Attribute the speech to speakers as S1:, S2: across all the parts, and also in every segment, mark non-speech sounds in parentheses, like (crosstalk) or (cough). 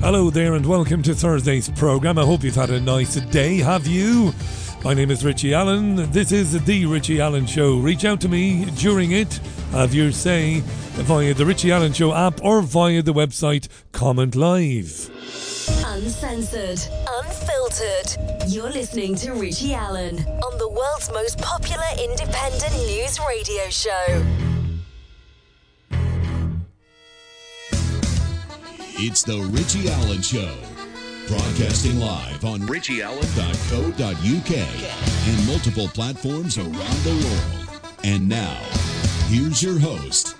S1: Hello there, and welcome to Thursday's program. I hope you've had a nice day. Have you? My name is Richie Allen. This is the Richie Allen Show. Reach out to me during it. Have your say via the Richie Allen Show app or via the website Comment Live.
S2: Uncensored, unfiltered. You're listening to Richie Allen on the world's most popular independent news radio show.
S3: It's the Richie Allen Show. Broadcasting live on richieallen.co.uk and multiple platforms around the world. And now, here's your host,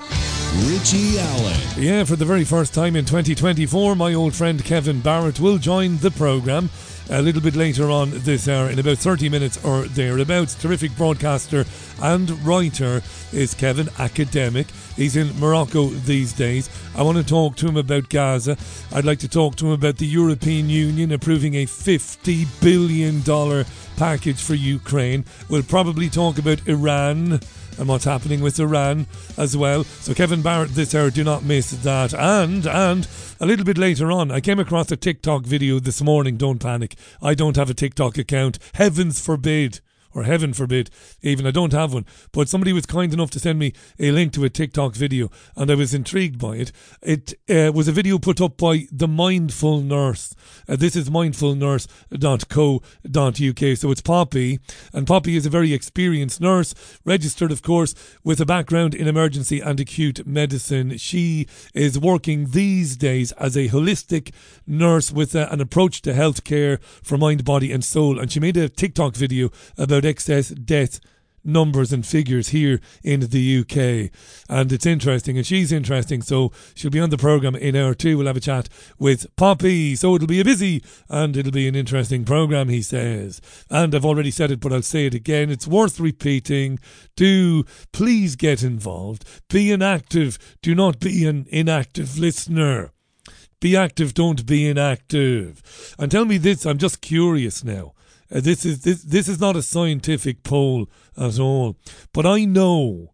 S3: Richie Allen.
S1: Yeah, for the very first time in 2024, my old friend Kevin Barrett will join the programme a little bit later on this hour, in about 30 minutes or thereabouts. Terrific broadcaster and writer is Kevin, academic. He's in Morocco these days. I want to talk to him about Gaza. I'd like to talk to him about the European Union approving a $50 billion package for Ukraine. We'll probably talk about Iran and what's happening with Iran as well. So Kevin Barrett this hour, do not miss that. And and a little bit later on, I came across a TikTok video this morning. Don't panic. I don't have a TikTok account. Heavens forbid or heaven forbid, even I don't have one. But somebody was kind enough to send me a link to a TikTok video, and I was intrigued by it. It uh, was a video put up by the Mindful Nurse. Uh, this is mindfulnurse.co.uk. So it's Poppy, and Poppy is a very experienced nurse, registered, of course, with a background in emergency and acute medicine. She is working these days as a holistic nurse with a, uh, an approach to healthcare for mind, body, and soul. And she made a TikTok video about excess death numbers and figures here in the UK. And it's interesting, and she's interesting, so she'll be on the programme in hour two. We'll have a chat with Poppy. So it'll be a busy and it'll be an interesting programme, he says. And I've already said it, but I'll say it again. It's worth repeating. Do please get involved. Be an active, do not be an inactive listener. Be active, don't be inactive. And tell me this, I'm just curious now. Uh, this is this this is not a scientific poll at all, but I know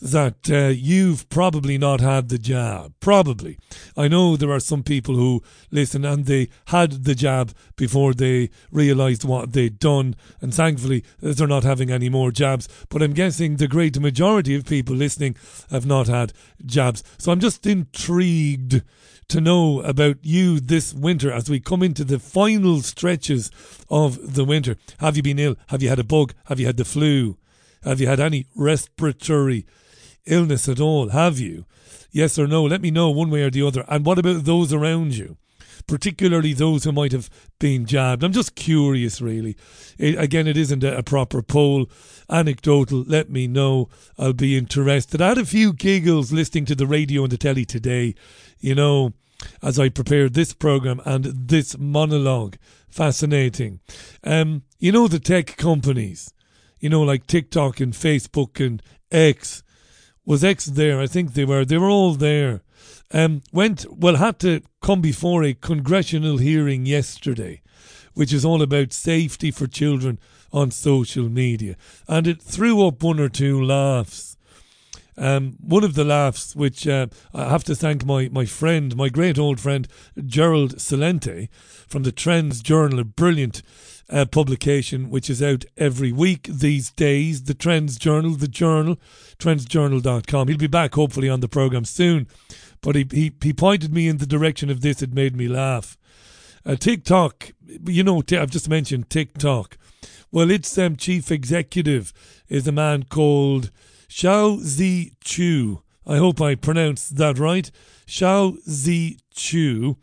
S1: that uh, you've probably not had the jab. Probably. I know there are some people who listen and they had the jab before they realised what they'd done, and thankfully they're not having any more jabs. But I'm guessing the great majority of people listening have not had jabs. So I'm just intrigued to know about you this winter as we come into the final stretches of the winter. Have you been ill? Have you had a bug? Have you had the flu? Have you had any respiratory illness at all? Have you? Yes or no? Let me know one way or the other. And what about those around you? particularly those who might have been jabbed. I'm just curious, really. It, again, it isn't a, a, proper poll. Anecdotal, let me know. I'll be interested. I had a few giggles listening to the radio and the telly today, you know, as I prepared this program and this monologue. Fascinating. Um, you know, the tech companies, you know, like TikTok and Facebook and X. Was X there? I think they were. They were all there um, went well had to come before a congressional hearing yesterday, which is all about safety for children on social media, and it threw up one or two laughs. Um, one of the laughs, which uh, I have to thank my, my friend, my great old friend Gerald Celente from the Trends Journal, a brilliant uh, publication which is out every week these days. The Trends Journal, the journal, trendsjournal.com. He'll be back hopefully on the program soon but he, he, he pointed me in the direction of this. It made me laugh. Uh, TikTok, you know, I've just mentioned TikTok. Well, its um, chief executive is a man called Shou Zi Chew. I hope I pronounced that right. Shou Zi Chew.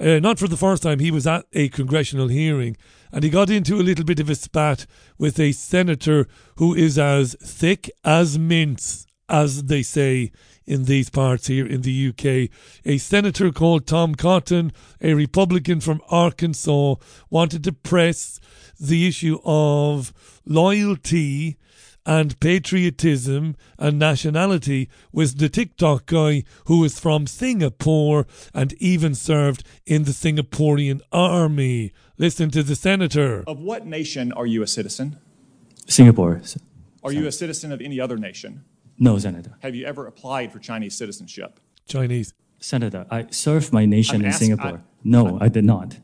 S1: Uh, not for the first time, he was at a congressional hearing and he got into a little bit of a spat with a senator who is as thick as mince, as they say in these parts here in the UK. A senator called Tom Cotton, a Republican from Arkansas, wanted to press the issue of loyalty and patriotism and nationality with the TikTok guy who is from Singapore and even served in the Singaporean army. Listen to the senator.
S4: Of what nation are you a citizen?
S5: Singapore.
S4: Are you a citizen of any other nation?
S5: No, Senator.
S4: Have you ever applied for Chinese citizenship?
S1: Chinese.
S5: Senator, I served my nation
S4: I'm
S5: in
S4: ask-
S5: Singapore. No, I did not.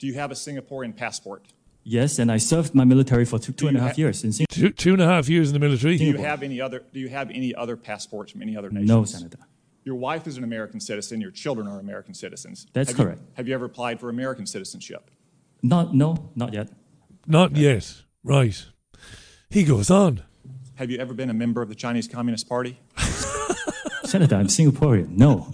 S4: Do you have a Singaporean passport?
S5: Yes, and I served my military for two, two and a
S4: you
S5: half
S4: ha-
S5: years in Singapore.
S1: Two, two and a half years in the military.
S4: Do you have any other? Do you have any other passports from any other nations?
S5: No, Senator.
S4: Your wife is an American citizen. Your children are American citizens.
S5: That's
S4: Have you-
S5: correct.
S4: have you ever applied for American citizenship?
S5: Not, no, not yet.
S1: Not yet. Right. He goes on.
S4: Have you ever been a member of the Chinese Communist Party? (laughs)
S5: Senator, I'm Singaporean. No,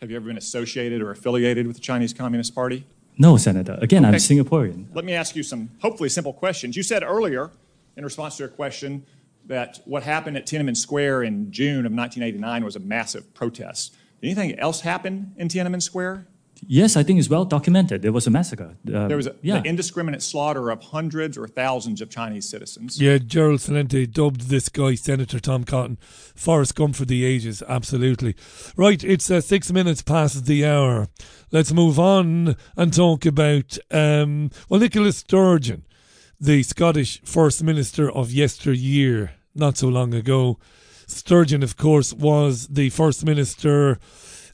S4: Have you ever been associated or affiliated with the Chinese Communist Party?
S5: No, Senator. Again, I'm
S4: Okay.
S5: Singaporean.
S4: Let me ask you some hopefully simple questions. You said earlier, in response to a question, that what happened at Tiananmen Square in June of 1989 was a massive protest. Did anything else happen in Tiananmen Square?
S5: Yes, I think it's well documented. There was a massacre. Uh,
S4: There was a,
S5: yeah.
S4: the indiscriminate slaughter of hundreds or thousands of Chinese citizens.
S1: Yeah, Gerald Celente dubbed this guy Senator Tom Cotton Forrest Gump for the ages. Absolutely. Right, it's uh, six minutes past the hour. Let's move on and talk about, um, well, Nicola Sturgeon, the Scottish First Minister of yesteryear, not so long ago. Sturgeon, of course, was the First Minister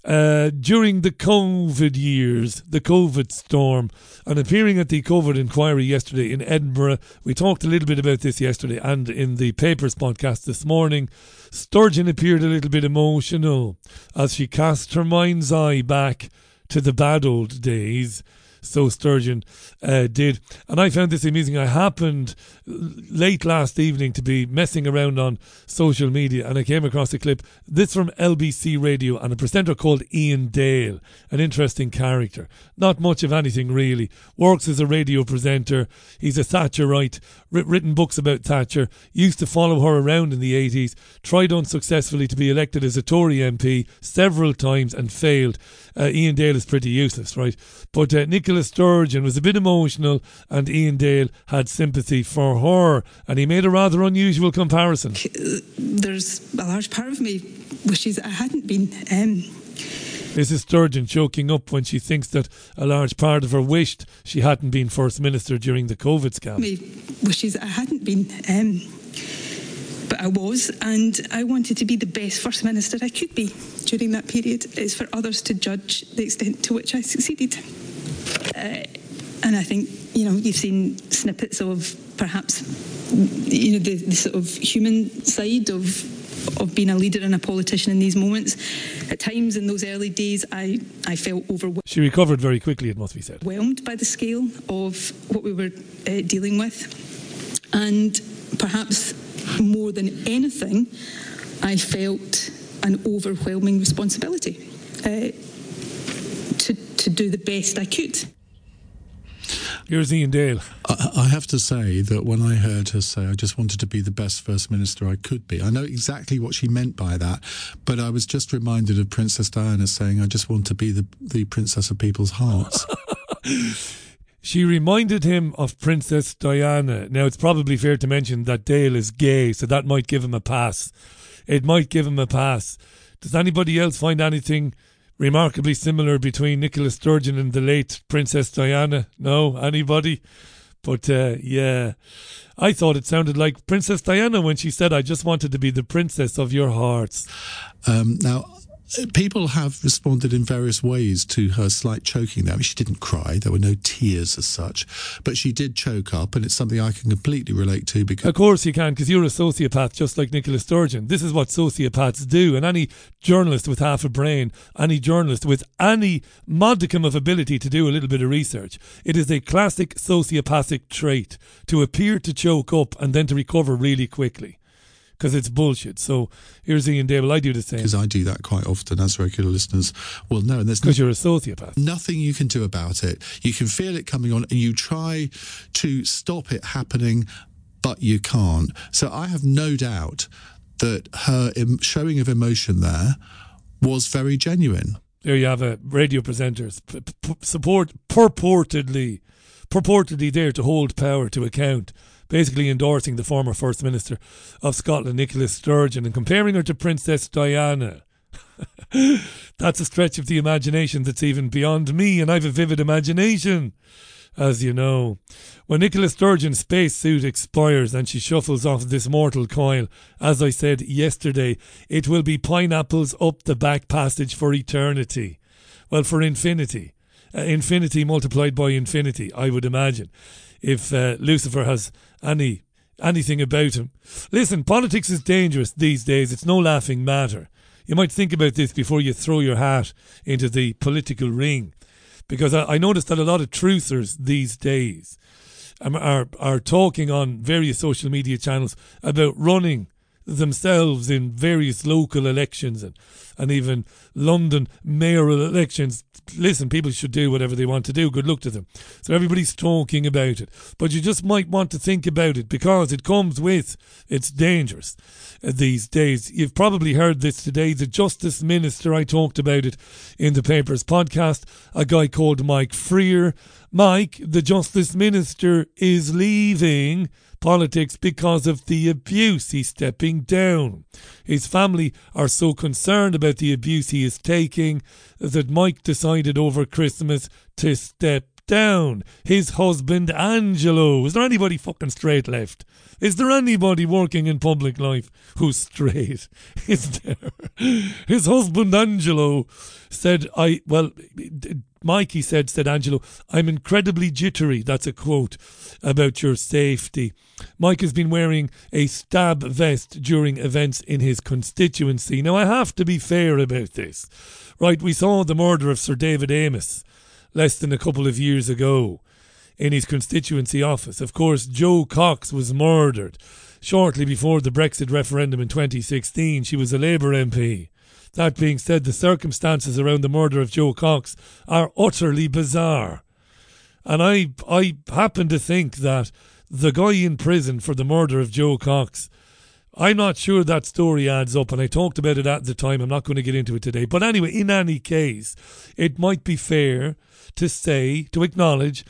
S1: uh, during the COVID years, the COVID storm, and appearing at the COVID inquiry yesterday in Edinburgh. We talked a little bit about this yesterday and in the Papers podcast this morning. Sturgeon appeared a little bit emotional as she cast her mind's eye back to the bad old days. So Sturgeon uh, did. And I found this amusing. I happened late last evening to be messing around on social media and I came across a clip. This from LBC Radio and a presenter called Iain Dale, an interesting character. Not much of anything really. Works as a radio presenter. He's a Thatcherite, writ- written books about Thatcher, used to follow her around in the 80s, tried unsuccessfully to be elected as a Tory MP several times and failed. Uh, Iain Dale is pretty useless, right? But uh, Nicola Sturgeon was a bit emotional, and Iain Dale had sympathy for her, and he made a rather unusual comparison.
S6: there's a large part of me wishes I hadn't been. Um,
S1: Mrs. Sturgeon choking up when she thinks that a large part of her wished she hadn't been First Minister during the COVID scam.
S6: me wishes I hadn't been. Um, but I was, and I wanted to be the best First Minister I could be during that period. It's for others to judge the extent to which I succeeded. Uh, and I think, you know, you've seen snippets of perhaps, you know, the, the sort of human side of of being a leader and a politician in these moments. At times in those early days, I, I felt overwhelmed.
S1: She recovered very quickly, it must be said.
S6: overwhelmed by the scale of what we were uh, dealing with. And perhaps more than anything, I felt an overwhelming responsibility uh, to, to do the best I could.
S1: Here's Iain Dale.
S7: I, I have to say that when I heard her say, I just wanted to be the best First Minister I could be, I know exactly what she meant by that, but I was just reminded of Princess Diana saying, I just want to be the, the Princess of people's hearts. (laughs)
S1: She reminded him of Princess Diana. Now, it's probably fair to mention that Dale is gay, so that might give him a pass. It might give him a pass. Does anybody else find anything remarkably similar between Nicola Sturgeon and the late Princess Diana? No? Anybody? But uh, yeah, I thought it sounded like Princess Diana when she said, I just wanted to be the princess of your hearts.
S7: Um, now, people have responded in various ways to her slight choking there. I mean, she didn't cry. There were no tears as such, but she did choke up, and it's something I can completely relate to because
S1: Of course you can, because you're a sociopath just like Nicola Sturgeon. This is what sociopaths do. And any journalist with half a brain, any journalist with any modicum of ability to do a little bit of research, it is a classic sociopathic trait to appear to choke up and then to recover really quickly. Because it's bullshit. So here's Iain Dale. I do the same.
S7: because I do that quite often, as regular listeners will know. And there's
S1: Because you're a sociopath.
S7: nothing you can do about it. You can feel it coming on and you try to stop it happening, but you can't. So I have no doubt that her showing of emotion there was very genuine.
S1: There you have a Radio presenters p- p- support purportedly, purportedly there to hold power to account, basically endorsing the former First Minister of Scotland, Nicola Sturgeon, and comparing her to Princess Diana. (laughs) that's a stretch of the imagination that's even beyond me, and I've a vivid imagination, as you know. When Nicola Sturgeon's spacesuit expires and she shuffles off this mortal coil, as I said yesterday, it will be pineapples up the back passage for eternity. Well, for infinity. uh, infinity multiplied by infinity, I would imagine, if uh, Lucifer has any anything about him. Listen, politics is dangerous these days. It's no laughing matter. You might think about this before you throw your hat into the political ring, because I, I noticed that a lot of truthers these days um, are are talking on various social media channels about running themselves in various local elections and, and even London mayoral elections. Listen, people should do whatever they want to do. Good luck to them. So everybody's talking about it. But you just might want to think about it because it comes with, it's dangerous uh, these days. You've probably heard this today. The Justice Minister, I talked about it in the papers podcast, a guy called Mike Freer. Mike, the Justice Minister, is leaving politics because of the abuse. He's stepping down. His family are so concerned about the abuse he is taking that Mike decided over Christmas to step down. His husband, Angelo. Is there anybody fucking straight left? Is there anybody working in public life who's straight? (laughs) Is there? His husband, Angelo, said, I, well, Mikey said, said Angelo, I'm incredibly jittery. That's a quote about your safety. Mike has been wearing a stab vest during events in his constituency. Now, I have to be fair about this. Right, we saw the murder of Sir David Amess less than a couple of years ago in his constituency office. Of course, Jo Cox was murdered shortly before the Brexit referendum in 2016. She was a Labour MP. That being said, the circumstances around the murder of Jo Cox are utterly bizarre. And I, I happen to think that the guy in prison for the murder of Jo Cox, I'm not sure that story adds up, and I talked about it at the time. I'm not going to get into it today. But anyway, in any case, it might be fair to say, to acknowledge,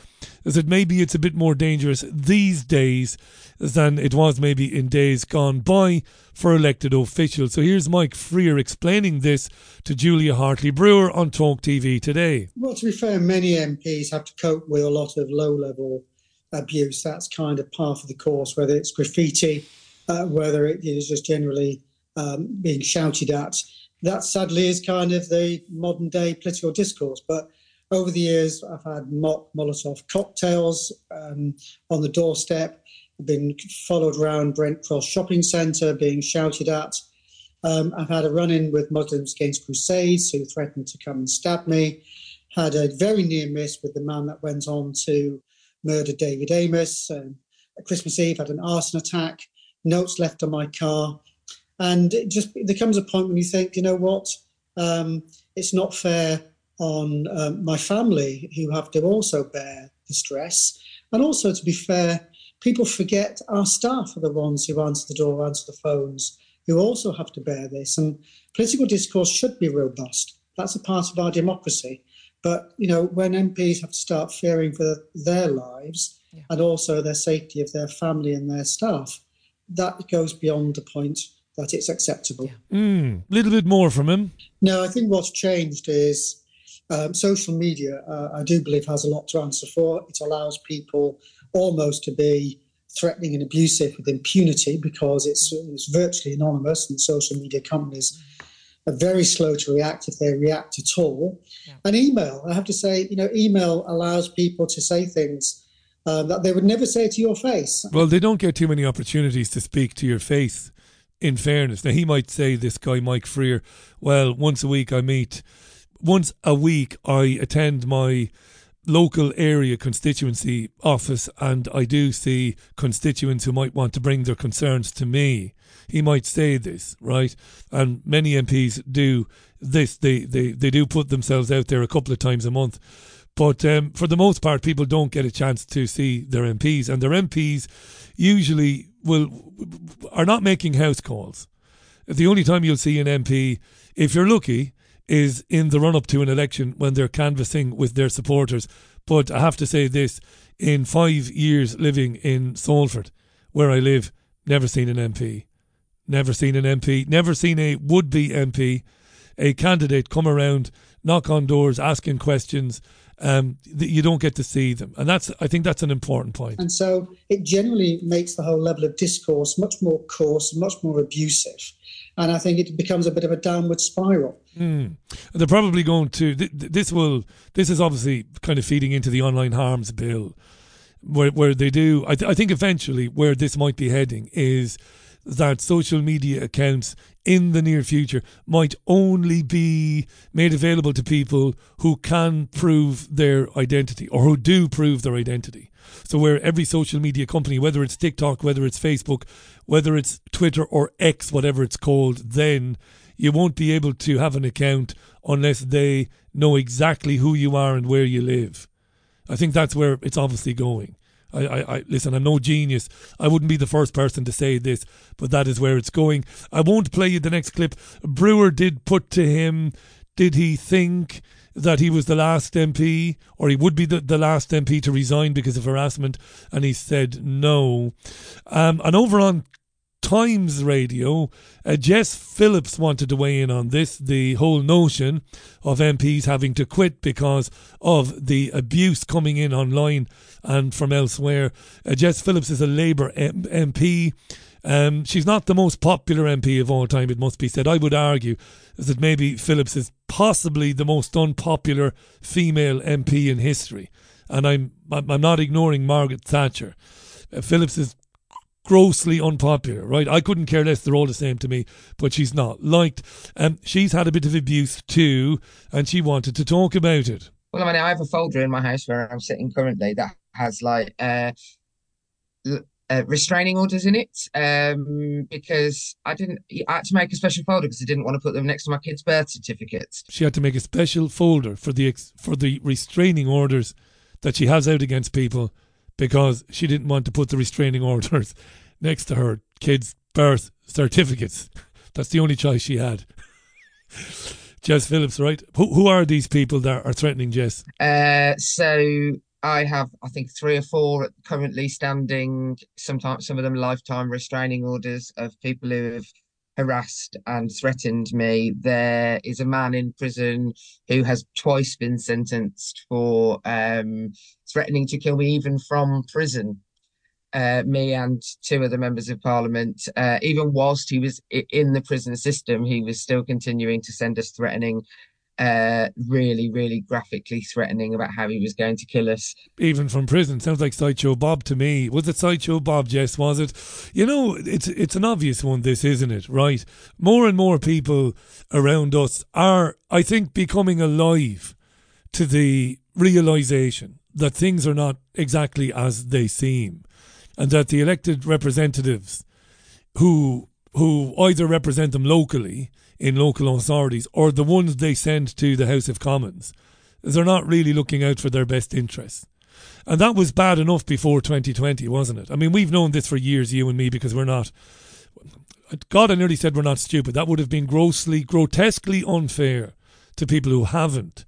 S1: is that maybe it's a bit more dangerous these days than it was maybe in days gone by for elected officials. So here's Mike Freer explaining this to Julia Hartley Brewer on Talk TV today.
S8: Well, to be fair, many MPs have to cope with a lot of low level abuse. That's kind of part of the course, whether it's graffiti, uh, whether it is just generally um, being shouted at. That sadly is kind of the modern day political discourse. But over the years, I've had mock Molotov cocktails um, on the doorstep, been followed around Brent Cross Shopping Centre, being shouted at. Um, I've had a run in with Muslims Against Crusades who threatened to come and stab me. Had a very near miss with the man that went on to murder David Amess. Um, at Christmas Eve, had an arson attack, notes left on my car. And it just there comes a point when you think, you know what, um, it's not fair on um, my family who have to also bear the stress. And also, to be fair, people forget our staff are the ones who answer the door, answer the phones, who also have to bear this. And political discourse should be robust. That's a part of our democracy. But you know, when MPs have to start fearing for their lives yeah. and also their safety of their family and their staff, that goes beyond the point that it's acceptable.
S1: A yeah. mm, little bit more from him.
S8: No, I think what's changed is um, social media. Uh, I do believe has a lot to answer for. It allows people almost to be threatening and abusive with impunity because it's, it's virtually anonymous and social media companies are very slow to react if they react at all. Yeah. And email, I have to say, you know, email allows people to say things um, that they would never say to your face.
S1: Well, they don't get too many opportunities to speak to your face. In fairness, now he might say this guy Mike Freer. Well, once a week I meet. Once a week I attend my local area constituency office and I do see constituents who might want to bring their concerns to me. He might say this, right? And many MPs do this. They, they, they do put themselves out there a couple of times a month. But um, for the most part, people don't get a chance to see their MPs, and their MPs usually will are not making house calls. The only time you'll see an MP, if you're lucky, is in the run up to an election when they're canvassing with their supporters. But I have to say this in five years living in Salford, where I live, never seen an MP. Never seen an MP, never seen a would be MP, a candidate come around, knock on doors, asking questions, um, that you don't get to see them, and that's I think that's an important point.
S8: And so it generally makes the whole level of discourse much more coarse, much more abusive, and I think it becomes a bit of a downward spiral.
S1: Mm. They're probably going to. Th- th- this will. This is obviously kind of feeding into the online harms bill, where where they do. I, th- I think eventually where this might be heading is that social media accounts in the near future might only be made available to people who can prove their identity or who do prove their identity. So, where every social media company, whether it's TikTok, whether it's Facebook, whether it's Twitter or X, whatever it's called, then you won't be able to have an account unless they know exactly who you are and where you live. I think that's where it's obviously going. I, I, I, listen. I'm no genius. I wouldn't be the first person to say this, but that is where it's going. I won't play you the next clip. Brewer did put to him, did he think that he was the last MP, or he would be the, the last MP to resign because of harassment? And he said no. Um, and over on Times Radio, uh, Jess Phillips wanted to weigh in on this the whole notion of MPs having to quit because of the abuse coming in online and from elsewhere. Uh, Jess Phillips is a Labour M- MP. Um, she's not the most popular MP of all time, it must be said. I would argue that maybe Phillips is possibly the most unpopular female MP in history. And I'm I'm not ignoring Margaret Thatcher. Uh, Phillips is grossly unpopular, right? I couldn't care less. They're all the same to me, but she's not liked. Um, she's had a bit of abuse too, and she wanted to talk about it.
S9: Well, I mean, I have a folder in my house where I'm sitting currently that has like uh, uh, restraining orders in it um, because I didn't. I had to make a special folder because I didn't want to put them next to my kids' birth certificates.
S1: She had to make a special folder for the ex- for the restraining orders that she has out against people because she didn't want to put the restraining orders (laughs) next to her kids' birth certificates. That's the only choice she had. (laughs) Jess Phillips, right? Who who are these people that are threatening Jess?
S9: Uh, so I have, I think, three or four currently standing. Sometimes some of them lifetime restraining orders of people who have harassed and threatened me. There is a man in prison who has twice been sentenced for um, threatening to kill me, even from prison. Uh, me and two other members of parliament, uh, even whilst he was in the prison system, he was still continuing to send us threatening uh, really, really graphically threatening about how he was going to kill us.
S1: Even from prison, sounds like Sideshow Bob to me. Was it Sideshow Bob, Jess? Was it? You know, it's it's an obvious one. This isn't it, right? More and more people around us are, I think, becoming alive to the realization that things are not exactly as they seem, and that the elected representatives who who either represent them locally in local authorities or the ones they send to the House of Commons, they're not really looking out for their best interests. And that was bad enough before 2020, wasn't it? I mean, we've known this for years, you and me, because we're not. God, I nearly said we're not stupid. That would have been grossly, grotesquely unfair to people who haven't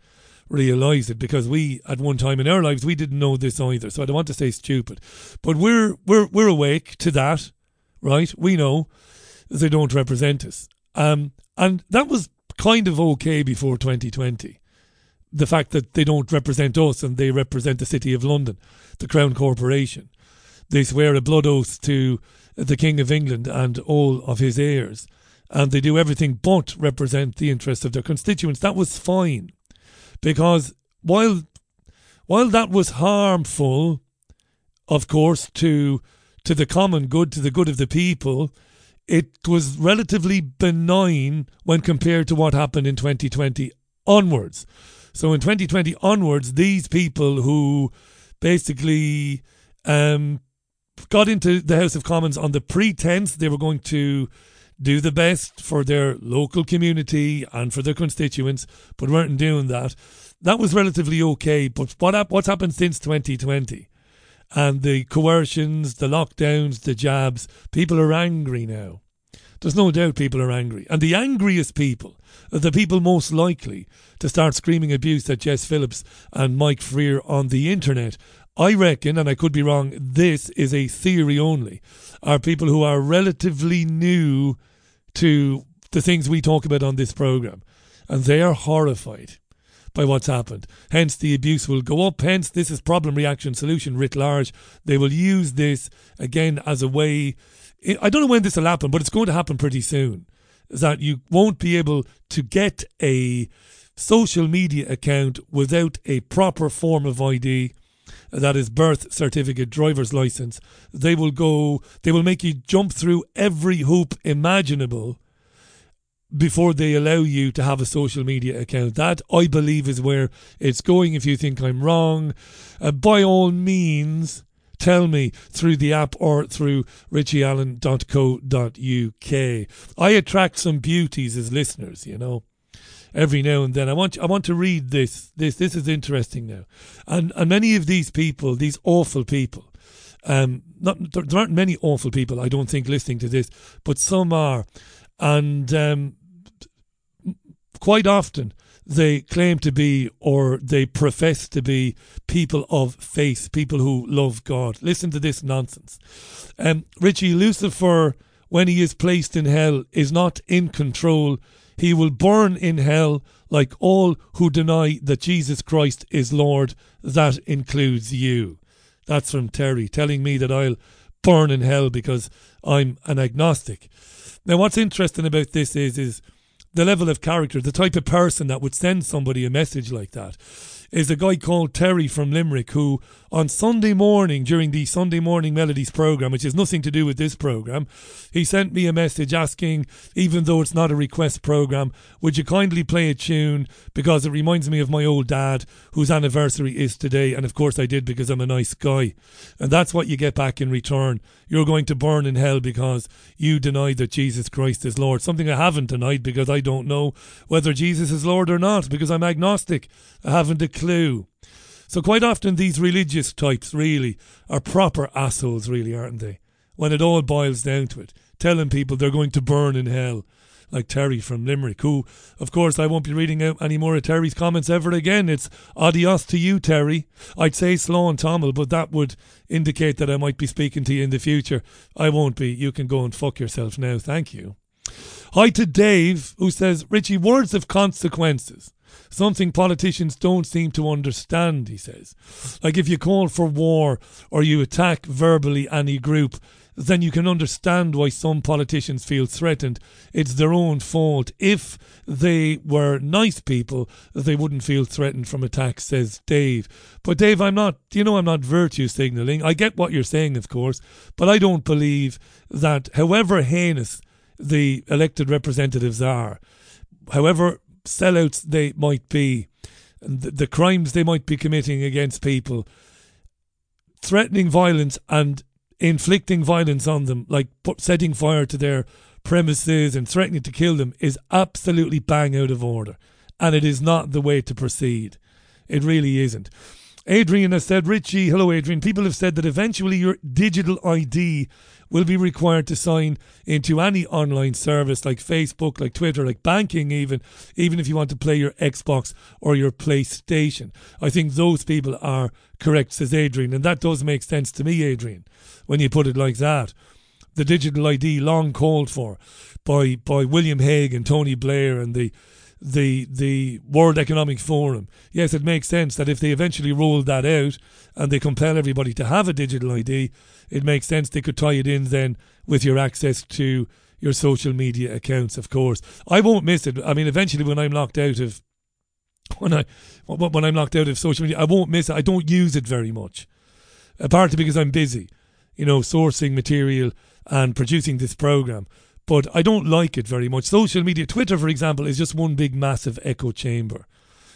S1: realised it because we, at one time in our lives, we didn't know this either. So I don't want to say stupid. But we're, we're, we're awake to that, right? We know they don't represent us. Um, and that was kind of okay before 2020. The fact that they don't represent us and they represent the City of London, the Crown Corporation. They swear a blood oath to the King of England and all of his heirs. And they do everything but represent the interests of their constituents. That was fine. Because while while that was harmful, of course, to to the common good, to the good of the people, it was relatively benign when compared to what happened in 2020 onwards. So in 2020 onwards, these people who basically um, got into the House of Commons on the pretense they were going to do the best for their local community and for their constituents, but weren't doing that. That was relatively okay. But what what's happened since 2020? And the coercions, the lockdowns, the jabs, people are angry now. There's no doubt people are angry. And the angriest people are the people most likely to start screaming abuse at Jess Phillips and Mike Freer on the internet. I reckon, and I could be wrong, this is a theory only, are people who are relatively new to the things we talk about on this programme. And they are horrified by what's happened. Hence, the abuse will go up. Hence, this is problem reaction solution writ large. They will use this again as a way. I don't know when this will happen, but it's going to happen pretty soon. That you won't be able to get a social media account without a proper form of ID that is birth certificate, driver's license. They will go, they will make you jump through every hoop imaginable before they allow you to have a social media account. That, I believe, is where it's going. If you think I'm wrong, uh, by all means, tell me through the app or through richieallen.co.uk. I attract some beauties as listeners, you know every now and then. I want I want to read this. This this is interesting now, and and many of these people, these awful people, um, not there, there aren't many awful people I don't think listening to this, but some are, and um, quite often they claim to be or they profess to be people of faith, people who love God. Listen to this nonsense. Um, Richie Lucifer, when he is placed in hell, is not in control he will burn in hell like all who deny that Jesus Christ is Lord. That includes you. That's from Terry telling me that I'll burn in hell because I'm an agnostic. Now, what's interesting about this is is the level of character, the type of person that would send somebody a message like that is a guy called Terry from Limerick who, on Sunday morning, during the Sunday Morning Melodies program, which has nothing to do with this program, he sent me a message asking, even though it's not a request program, would you kindly play a tune because it reminds me of my old dad whose anniversary is today. And of course, I did because I'm a nice guy. And that's what you get back in return. You're going to burn in hell because you denied that Jesus Christ is Lord. Something I haven't denied because I don't know whether Jesus is Lord or not because I'm agnostic. I haven't declared clue. So quite often these religious types really are proper assholes, really, aren't they? When it all boils down to it, telling people they're going to burn in hell, like Terry from Limerick, who, of course, I won't be reading out any more of Terry's comments ever again. It's adios to you, Terry. I'd say slow and Tommel, but that would indicate that I might be speaking to you in the future. I won't be. You can go and fuck yourself now. Thank you. Hi to Dave, who says, Richie, words of consequences. Something politicians don't seem to understand, he says. Like if you call for war or you attack verbally any group, then you can understand why some politicians feel threatened. It's their own fault. If they were nice people, they wouldn't feel threatened from attacks, says Dave. But Dave, I'm not, you know, I'm not virtue signaling. I get what you're saying, of course, but I don't believe that however heinous the elected representatives are, however sellouts they might be, and the, the crimes they might be committing against people, threatening violence and inflicting violence on them, like setting fire to their premises and threatening to kill them, is absolutely bang out of order. And it is not the way to proceed. It really isn't. Adrian has said, Richie, hello, Adrian. People have said that eventually your digital ID will be required to sign into any online service like Facebook, like Twitter, like banking, even, even if you want to play your Xbox or your PlayStation. I think those people are correct, says Adrian. And that does make sense to me, Adrian, when you put it like that. The digital ID, long called for by, by William Hague and Tony Blair and the the the World Economic Forum. Yes, it makes sense that if they eventually roll that out and they compel everybody to have a digital ID, it makes sense they could tie it in then with your access to your social media accounts, of course. I won't miss it. I mean, eventually, when I'm locked out of when I when I'm locked out of social media, I won't miss it. I don't use it very much, partly because I'm busy, you know, sourcing material and producing this program. But I don't like it very much. Social media, Twitter, for example, is just one big massive echo chamber,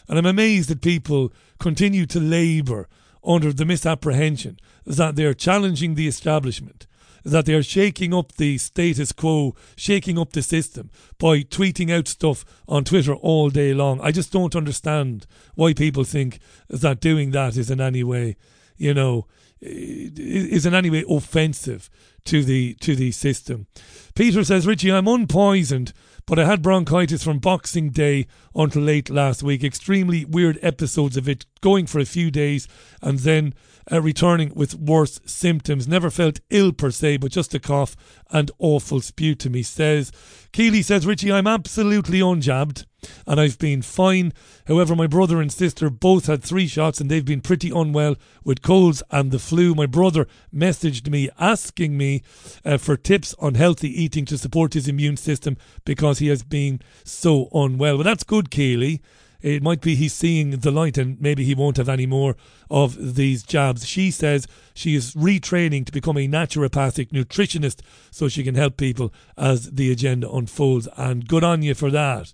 S1: and I'm amazed that people continue to labour under the misapprehension that they're challenging the establishment, that they're shaking up the status quo, shaking up the system by tweeting out stuff on Twitter all day long. I just don't understand why people think that doing that is in any way, you know, is in any way offensive to the to the system. Peter says, Richie, I'm unpoisoned, but I had bronchitis from Boxing Day until late last week. Extremely weird episodes of it, going for a few days and then uh, returning with worse symptoms. Never felt ill per se, but just a cough and awful sputum. He says, Keely says, Richie, I'm absolutely unjabbed and I've been fine. However, my brother and sister both had three shots and they've been pretty unwell with colds and the flu. My brother messaged me asking me uh, for tips on healthy eating to support his immune system because he has been so unwell. Well, that's good, Keely. It might be he's seeing the light and maybe he won't have any more of these jabs. She says she is retraining to become a naturopathic nutritionist so she can help people as the agenda unfolds. And good on you for that.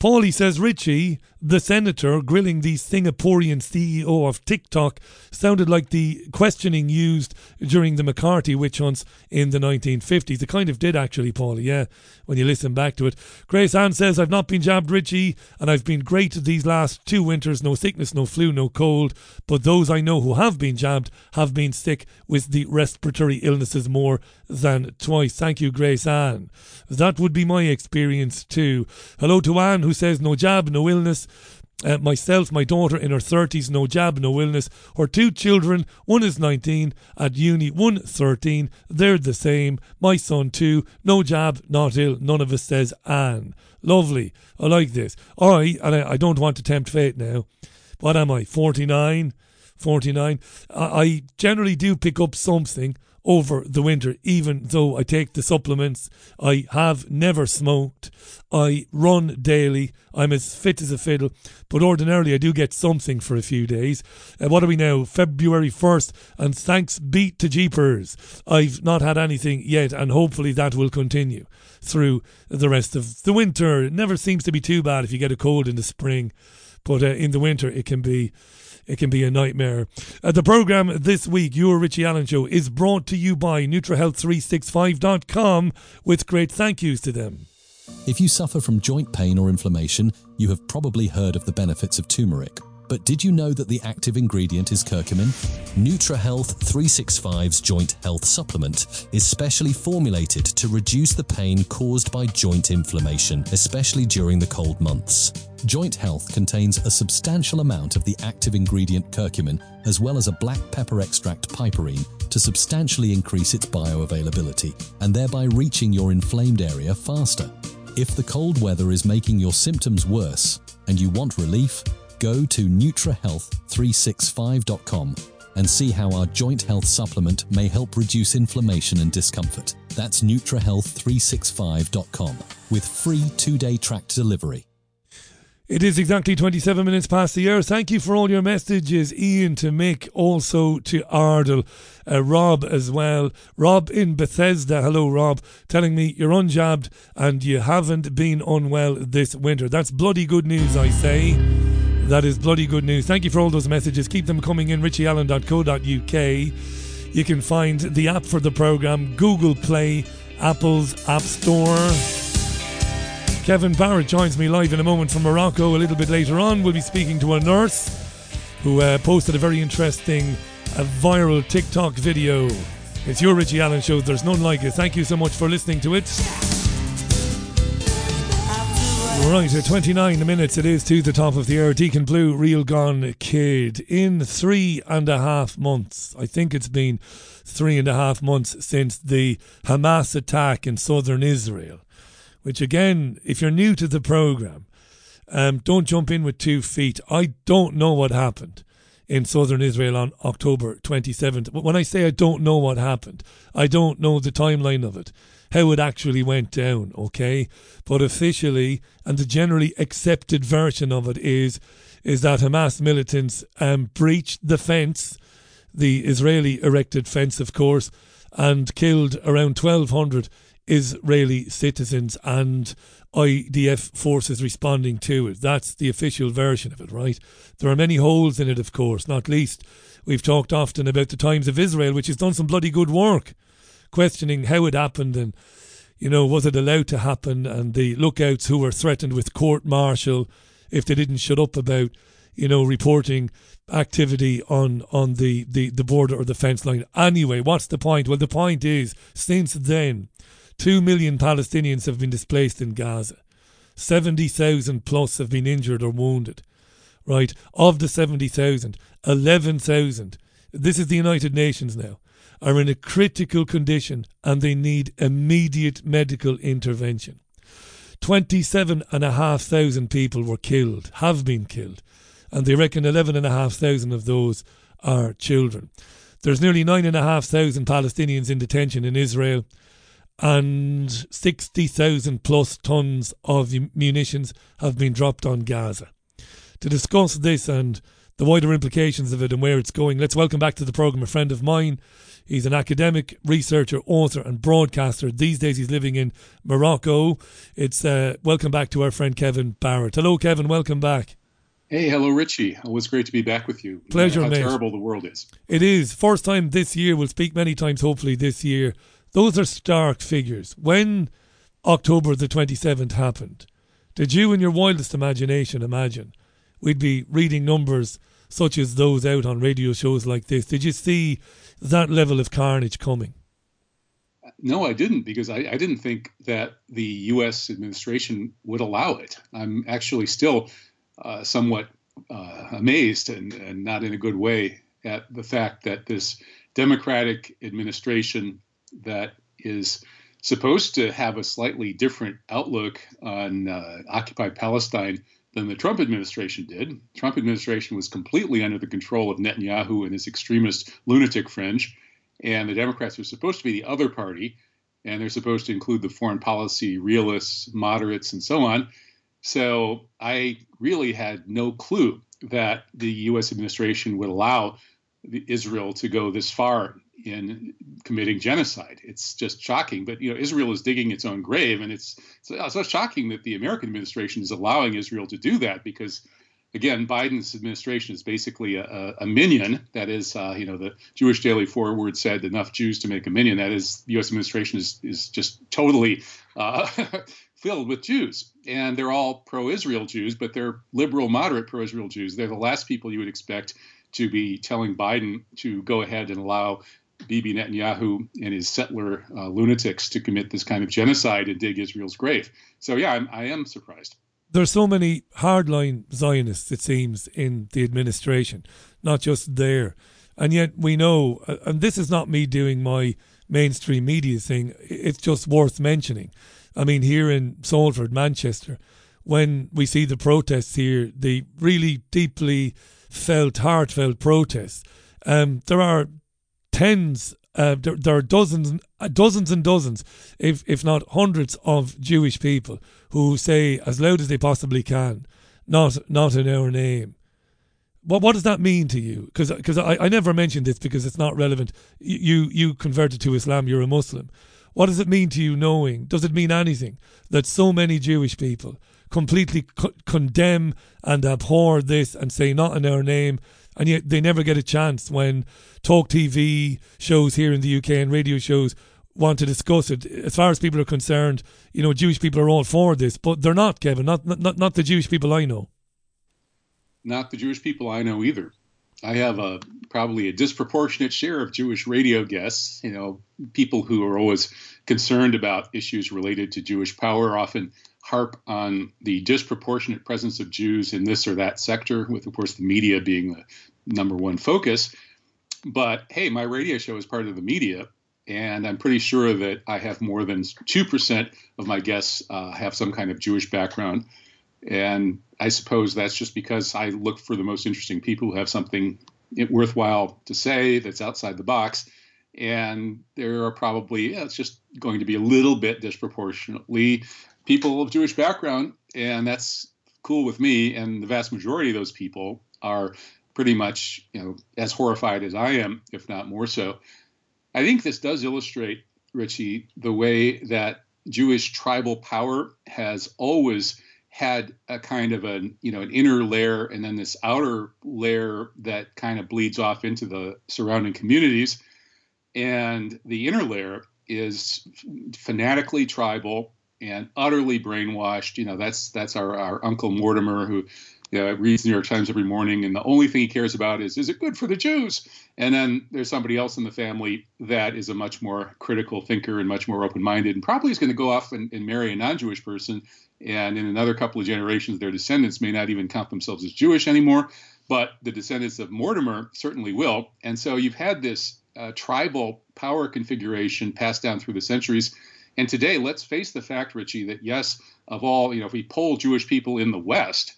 S1: Paulie says Richie, the senator grilling the Singaporean CEO of TikTok, sounded like the questioning used during the McCarthy witch hunts in the 1950s. It kind of did actually, Paulie, yeah, when you listen back to it. Grace Ann says, I've not been jabbed, Richie, and I've been great these last two winters. No sickness, no flu, no cold. But those I know who have been jabbed have been sick with the respiratory illnesses more than twice. Thank you, Grace Ann. That would be my experience too. Hello to Anne, who says no jab, no illness. Uh, myself, my daughter in her 30s, no jab, no illness. Her two children, one is 19 at uni, one 13. They're the same. My son too, no jab, not ill. None of us says Anne. Lovely. I like this. I, and I, I don't want to tempt fate now. What am I, 49? 49. I, I generally do pick up something over the winter, even though I take the supplements. I have never smoked. I run daily. I'm as fit as a fiddle, but ordinarily I do get something for a few days. Uh, what are we now? February 1st, and thanks beat to Jeepers. I've not had anything yet, and hopefully that will continue through the rest of the winter. It never seems to be too bad if you get a cold in the spring, but uh, in the winter it can be it can be a nightmare. Uh, the program this week, Your Richie Allen Show, is brought to you by NutraHealth365.com with great thank yous to them.
S10: If you suffer from joint pain or inflammation, you have probably heard of the benefits of turmeric. But did you know that the active ingredient is curcumin? NutraHealth 365's joint health supplement is specially formulated to reduce the pain caused by joint inflammation, especially during the cold months. Joint Health contains a substantial amount of the active ingredient curcumin as well as a black pepper extract piperine to substantially increase its bioavailability and thereby reaching your inflamed area faster. If the cold weather is making your symptoms worse and you want relief, go to NutraHealth365.com and see how our joint health supplement may help reduce inflammation and discomfort. That's NutraHealth365.com with free two-day tracked delivery.
S1: It is exactly 27 minutes past the hour. Thank you for all your messages, Ian to Mick, also to Ardle, uh, Rob as well. Rob in Bethesda, hello Rob, telling me you're unjabbed and you haven't been unwell this winter. That's bloody good news, I say. That is bloody good news. Thank you for all those messages. Keep them coming in, richieallen.co.uk. You can find the app for the programme, Google Play, Apple's App Store. Kevin Barrett joins me live in a moment from Morocco a little bit later on. We'll be speaking to a nurse who uh, posted a very interesting uh, viral TikTok video. It's your Richie Allen show. There's none like it. Thank you so much for listening to it. Right, at 29 minutes it is to the top of the air. Deacon Blue, Real Gone Kid. In three and a half months, I think it's been three and a half months since the Hamas attack in southern Israel which again, if you're new to the program, um, don't jump in with two feet. I don't know what happened in southern Israel on October 27th. But when I say I don't know what happened, I don't know the timeline of it, how it actually went down, okay? But officially, and the generally accepted version of it is, is that Hamas militants um, breached the fence, the Israeli erected fence, of course, and killed around 1,200 Israeli citizens and IDF forces responding to it. That's the official version of it, right? There are many holes in it, of course, not least. We've talked often about the Times of Israel, which has done some bloody good work, questioning how it happened and, you know, was it allowed to happen? And the lookouts who were threatened with court martial if they didn't shut up about you know, reporting activity on on the, the, the border or the fence line. Anyway, what's the point? Well, the point is, since then, two million Palestinians have been displaced in Gaza. 70,000 plus have been injured or wounded. Right? Of the 70,000, 11,000, this is the United Nations now, are in a critical condition and they need immediate medical intervention. 27,500 people were killed, have been killed, and they reckon 11,500 of those are children. There's nearly 9,500 Palestinians in detention in Israel, and 60,000 plus tons of munitions have been dropped on Gaza. To discuss this and the wider implications of it and where it's going, let's welcome back to the programme a friend of mine. He's an academic, researcher, author, and broadcaster. These days he's living in Morocco. It's uh, welcome back to our friend Kevin Barrett. Hello, Kevin. Welcome back.
S11: Hey, hello, Richie. Always great to be back with you.
S1: Pleasure,
S11: How
S1: mate.
S11: terrible the world is.
S1: It is. First time this year. We'll speak many times, hopefully, this year. Those are stark figures. When October the 27th happened, did you, in your wildest imagination, imagine we'd be reading numbers such as those out on radio shows like this? Did you see that level of carnage coming?
S11: No, I didn't, because I, I didn't think that the U.S. administration would allow it. I'm actually still uh, somewhat uh, amazed and, and not in a good way at the fact that this Democratic administration that is supposed to have a slightly different outlook on uh, occupied Palestine than the Trump administration did. Trump administration was completely under the control of Netanyahu and his extremist lunatic fringe, and the Democrats are supposed to be the other party, and they're supposed to include the foreign policy realists, moderates, and so on. So I really had no clue that the U.S. administration would allow Israel to go this far in committing genocide. It's just shocking. But you know, Israel is digging its own grave, and it's it's so shocking that the American administration is allowing Israel to do that because. Again, Biden's administration is basically a, a minyan. That is, uh, you know, the Jewish Daily Forward said enough Jews to make a minyan. That is, the U.S. administration is is just totally uh, (laughs) filled with Jews, and they're all pro-Israel Jews, but they're liberal, moderate pro-Israel Jews. They're the last people you would expect to be telling Biden to go ahead and allow Bibi Netanyahu and his settler uh, lunatics to commit this kind of genocide and dig Israel's grave. So yeah, I'm, I am surprised.
S1: There's so many hardline Zionists, it seems, in the administration, not just there. And yet we know, and this is not me doing my mainstream media thing, it's just worth mentioning. I mean, here in Salford, Manchester, when we see the protests here, the really deeply felt, heartfelt protests, um, there are tens, uh, there, there, are dozens, uh, dozens and dozens, if if not hundreds, of Jewish people who say as loud as they possibly can, "Not, not in our name." What what does that mean to you? Because I, I never mentioned this because it's not relevant. You you converted to Islam. You're a Muslim. What does it mean to you knowing? Does it mean anything that so many Jewish people completely co- condemn and abhor this and say not in our name and yet they never get a chance when talk TV shows here in the UK and radio shows want to discuss it. As far as people are concerned, you know, Jewish people are all for this, but they're not, Kevin. Not not not the Jewish people I know.
S11: Not the Jewish people I know either. I have a probably a disproportionate share of Jewish radio guests. You know, people who are always concerned about issues related to Jewish power often harp on the disproportionate presence of Jews in this or that sector, with, of course, the media being the number one focus. But hey, my radio show is part of the media, and I'm pretty sure that I have more than 2% of my guests uh, have some kind of Jewish background. And I suppose that's just because I look for the most interesting people who have something worthwhile to say that's outside the box. And there are probably, yeah, it's just going to be a little bit disproportionately people of Jewish background, and that's cool with me. And the vast majority of those people are pretty much, you know, as horrified as I am, if not more so. I think this does illustrate, Richie, the way that Jewish tribal power has always had a kind of a you know an inner layer and then this outer layer that kind of bleeds off into the surrounding communities and the inner layer is fanatically tribal and utterly brainwashed. You know, that's that's our, our uncle Mortimer who yeah, reads the New York Times every morning, and the only thing he cares about is is it good for the Jews? And then there's somebody else in the family that is a much more critical thinker and much more open minded, and probably is going to go off and, and marry a non Jewish person. And in another couple of generations, their descendants may not even count themselves as Jewish anymore, but the descendants of Mortimer certainly will. And so you've had this uh, tribal power configuration passed down through the centuries. And today, let's face the fact, Richie, that yes, of all, you know, if we poll Jewish people in the West,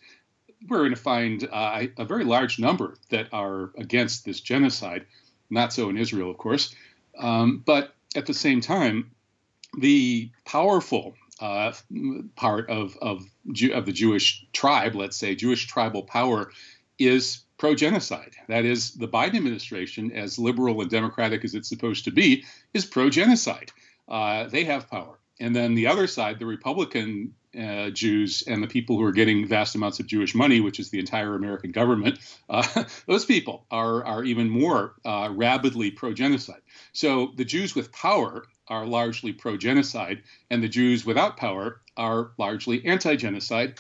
S11: we're going to find uh, a very large number that are against this genocide. Not so in Israel, of course. Um, but at the same time, the powerful uh, part of of, Jew, of the Jewish tribe, let's say Jewish tribal power, is pro genocide. That is, the Biden administration, as liberal and democratic as it's supposed to be, is pro genocide. Uh, they have power. And then the other side, the Republican uh, Jews and the people who are getting vast amounts of Jewish money, which is the entire American government, uh, (laughs) those people are, are even more uh, rabidly pro genocide. So the Jews with power are largely pro genocide, and the Jews without power are largely anti genocide.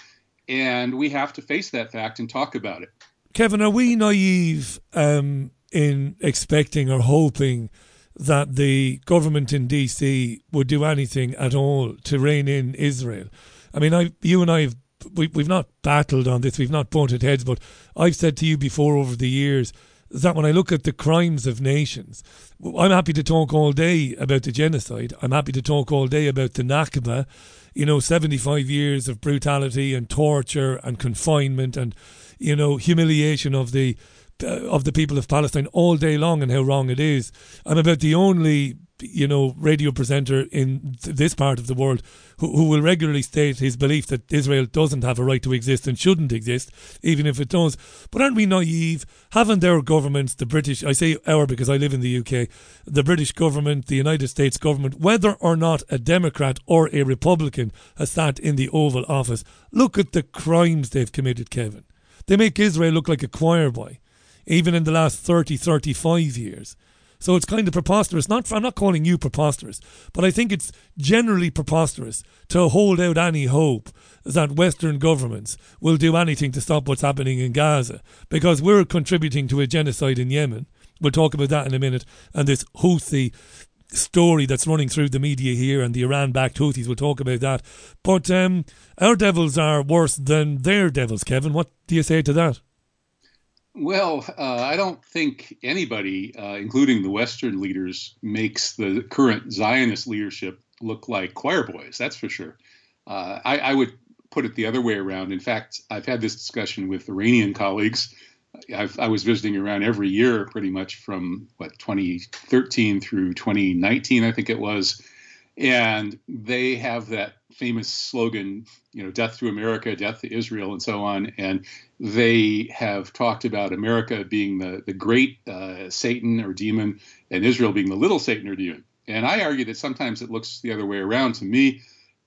S11: And we have to face that fact and talk about it.
S1: Kevin, are we naive um, in expecting or hoping? That the government in DC would do anything at all to rein in Israel. I mean, I, you and I have we, we've not battled on this, we've not butted heads, but I've said to you before over the years that when I look at the crimes of nations, I'm happy to talk all day about the genocide. I'm happy to talk all day about the Nakba, you know, 75 years of brutality and torture and confinement and, you know, humiliation of the uh, of the people of Palestine all day long and how wrong it is. I'm about the only you know radio presenter in th- this part of the world who, who will regularly state his belief that Israel doesn't have a right to exist and shouldn't exist, even if it does. But aren't we naive? Haven't our governments, the British, I say our because I live in the UK, the British government, the United States government, whether or not a Democrat or a Republican has sat in the Oval Office, look at the crimes they've committed, Kevin. They make Israel look like a choir boy even in the last 30, 35 years. So it's kind of preposterous. Not I'm not calling you preposterous, but I think it's generally preposterous to hold out any hope that Western governments will do anything to stop what's happening in Gaza because we're contributing to a genocide in Yemen. We'll talk about that in a minute. And this Houthi story that's running through the media here and the Iran-backed Houthis. We'll talk about that. But um, our devils are worse than their devils, Kevin. What do you say to that?
S11: Well, uh, I don't think anybody, uh, including the Western leaders, makes the current Zionist leadership look like choir boys. That's for sure. Uh, I, I, would put it the other way around. In fact, I've had this discussion with Iranian colleagues. I've, i was visiting Iran every year, pretty much from what 2013 through 2019, I think it was, and they have that famous slogan, you know, death to America, death to Israel, and so on. And they have talked about America being the, the great uh, Satan or demon and Israel being the little Satan or demon. And I argue that sometimes it looks the other way around to me.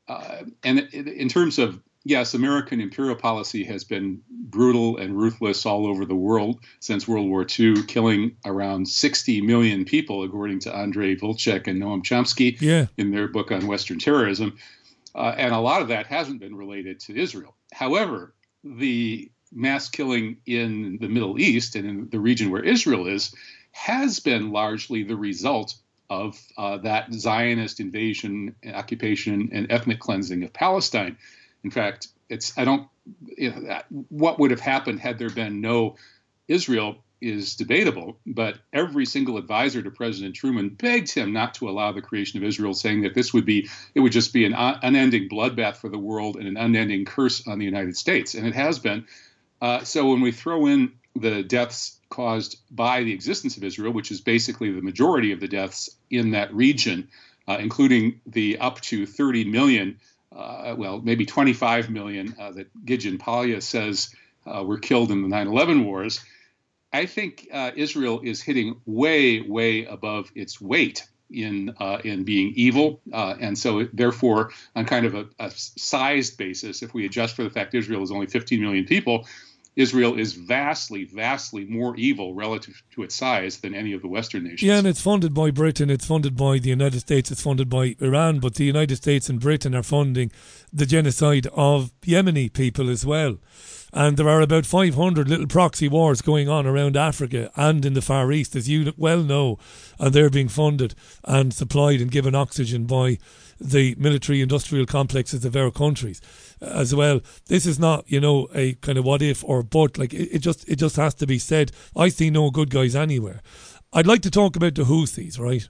S11: Uh, and in terms of, yes, American imperial policy has been brutal and ruthless all over the world since World War II, killing around 60 million people, according to Andre Vltchek and Noam Chomsky
S1: yeah.
S11: in their book on Western terrorism. Uh, and a lot of that hasn't been related to Israel. However, the mass killing in the Middle East and in the region where Israel is has been largely the result of uh, that Zionist invasion, occupation, and ethnic cleansing of Palestine. In fact, it's I don't you know, what would have happened had there been no Israel is debatable, but every single advisor to President Truman begged him not to allow the creation of Israel, saying that this would be it would just be an unending bloodbath for the world and an unending curse on the United States, and it has been. Uh, so when we throw in the deaths caused by the existence of Israel, which is basically the majority of the deaths in that region, uh, including the up to 30 million, uh, well, maybe 25 million uh, that Gideon Polya says uh, were killed in the 9 11 wars I think uh, Israel is hitting way, way above its weight in uh, in being evil, uh, and so therefore, on kind of a, a, sized basis, if we adjust for the fact Israel is only 15 million people, Israel is vastly, vastly more evil relative to its size than any of the Western nations.
S1: Yeah, and it's funded by Britain, it's funded by the United States, it's funded by Iran, but the United States and Britain are funding the genocide of Yemeni people as well. And there are about 500 little proxy wars going on around Africa and in the Far East, as you well know. And they're being funded and supplied and given oxygen by the military industrial complexes of our countries as well. This is not, you know, a kind of what if or but. Like it, it just it just has to be said. I see no good guys anywhere. I'd like to talk about the Houthis, right?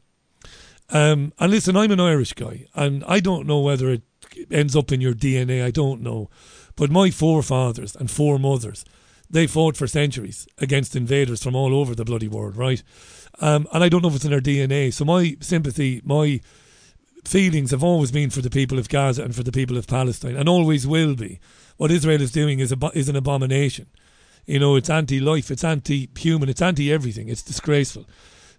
S1: Um, and listen, I'm an Irish guy, and I don't know whether it ends up in your DNA. I don't know, but my forefathers and foremothers, they fought for centuries against invaders from all over the bloody world, right? Um, and I don't know if it's in their DNA. So my sympathy, my feelings have always been for the people of Gaza and for the people of Palestine, and always will be. What Israel is doing is a, is an abomination. You know, it's anti-life, it's anti-human, it's anti-everything. It's disgraceful.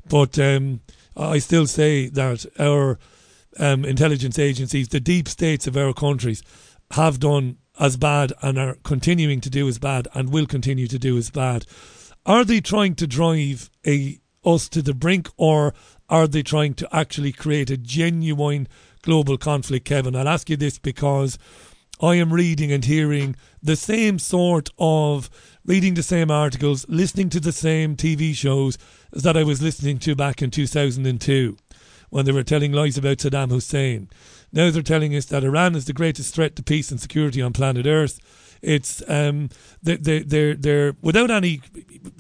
S1: But um, I still say that our um, intelligence agencies, the deep states of our countries, have done as bad and are continuing to do as bad and will continue to do as bad. Are they trying to drive a us to the brink, or are they trying to actually create a genuine global conflict, Kevin? I'll ask you this because I am reading and hearing the same sort of reading the same articles, listening to the same TV shows that I was listening to back in 2002 when they were telling lies about Saddam Hussein. Now they're telling us that Iran is the greatest threat to peace and security on planet Earth. It's um, they they they're, they're without any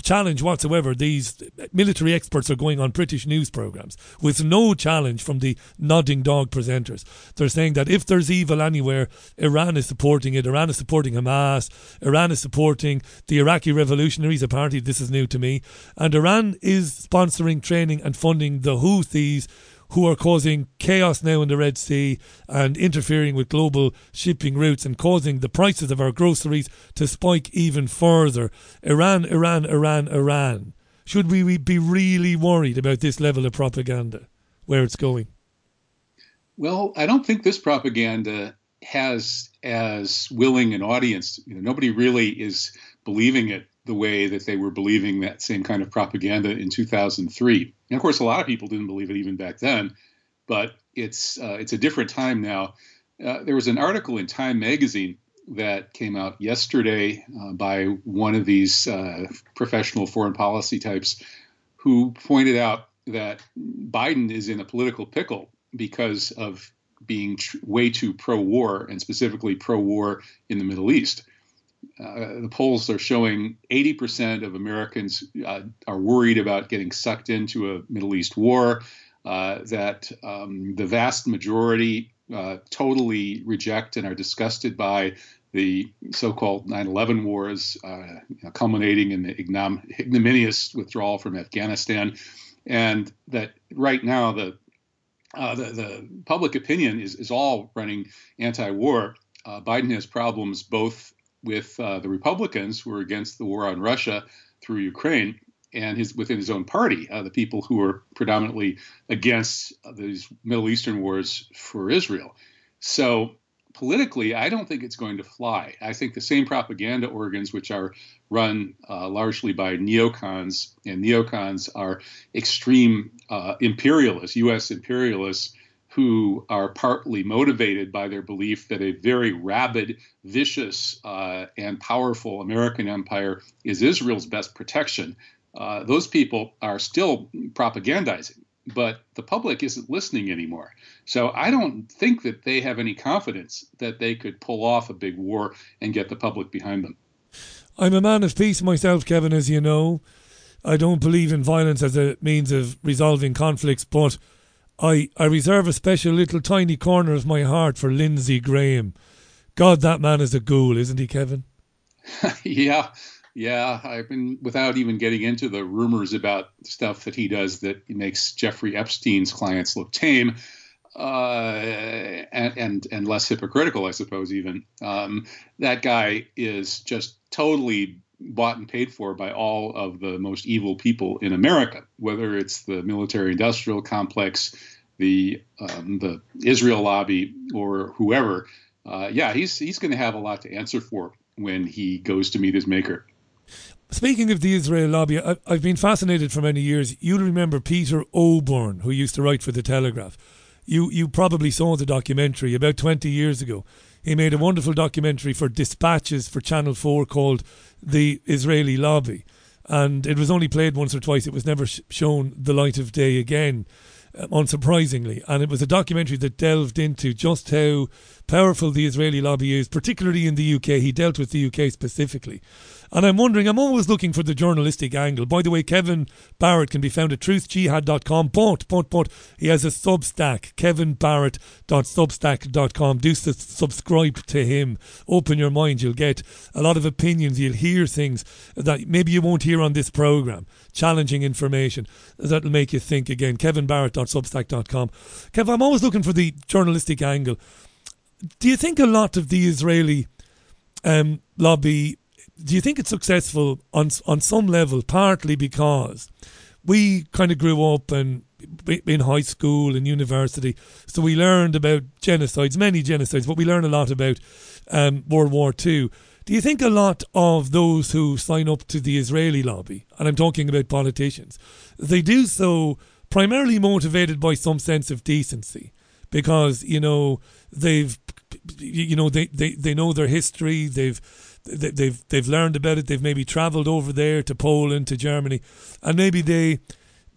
S1: challenge whatsoever. These military experts are going on British news programs with no challenge from the nodding dog presenters. They're saying that if there's evil anywhere, Iran is supporting it. Iran is supporting Hamas. Iran is supporting the Iraqi Revolutionaries, a party. This is new to me, and Iran is sponsoring, training, and funding the Houthis who are causing chaos now in the Red Sea and interfering with global shipping routes and causing the prices of our groceries to spike even further. Iran, Iran, Iran, Iran. Should we be really worried about this level of propaganda, where it's going?
S11: Well, I don't think this propaganda has as willing an audience. You know, nobody really is believing it the way that they were believing that same kind of propaganda in 2003. And of course, a lot of people didn't believe it even back then, but it's uh, it's a different time now. Uh, there was an article in Time magazine that came out yesterday uh, by one of these uh, professional foreign policy types who pointed out that Biden is in a political pickle because of being tr- way too pro war and specifically pro war in the Middle East uh, the polls are showing 80% of Americans uh, are worried about getting sucked into a Middle East war, uh, that um, the vast majority uh, totally reject and are disgusted by the so called 9 11 wars, uh, you know, culminating in the ignom- ignominious withdrawal from Afghanistan, and that right now the the, the, public opinion is, is all running anti war. Biden has problems both with uh, the Republicans who are against the war on Russia through Ukraine, and his within his own party, uh, the people who are predominantly against these Middle Eastern wars for Israel. So politically, I don't think it's going to fly. I think the same propaganda organs, which are run uh, largely by neocons, and neocons are extreme uh, imperialists, U.S. imperialists who are partly motivated by their belief that a very rabid, vicious, uh, and powerful American empire is Israel's best protection. Uh, those people are still propagandizing, but the public isn't listening anymore. So I don't think that they have any confidence that they could pull off a big war and get the public behind them.
S1: I'm a man of peace myself, Kevin, as you know. I don't believe in violence as a means of resolving conflicts, but I, I reserve a special little tiny corner of my heart for Lindsey Graham. God, that man is a ghoul, isn't he, Kevin? (laughs)
S11: yeah, yeah. I've been without even getting into the rumors about stuff that he does that makes Jeffrey Epstein's clients look tame. Uh, and, and, and less hypocritical, I suppose. Even um, that guy is just totally bought and paid for by all of the most evil people in America, whether it's the military-industrial complex, the um, the Israel lobby, or whoever. Uh, yeah, he's he's going to have a lot to answer for when he goes to meet his maker.
S1: Speaking of the Israel lobby, I, I've been fascinated for many years. You'll remember Peter Oborne, who used to write for the Telegraph. You you probably saw the documentary about twenty years ago He made a wonderful documentary for Dispatches for Channel 4 called The Israeli Lobby. And it was only played once or twice. It was never sh- shown the light of day again, uh, unsurprisingly. And it was a documentary that delved into just how powerful the Israeli lobby is, particularly in the UK. He dealt with the UK specifically. And I'm wondering, I'm always looking for the journalistic angle. By the way, Kevin Barrett can be found at truthjihad.com, but, but, but, he has a Substack, kevinbarrett.substack.com. Do su- subscribe to him. Open your mind. You'll get a lot of opinions. You'll hear things that maybe you won't hear on this program. Challenging information that'll make you think again. kevinbarrett.substack.com. Kev, I'm always looking for the journalistic angle. Do you think a lot of the Israeli um, lobby do you think it's successful on on some level? Partly because we kind of grew up and in high school and university, so we learned about genocides, many genocides, but we learned a lot about um, World War Two. Do you think a lot of those who sign up to the Israeli lobby, and I'm talking about politicians, they do so primarily motivated by some sense of decency? Because, you know, they've, you know, they, they, they know their history, they've, they've they've learned about it. They've maybe travelled over there to Poland, to Germany, and maybe they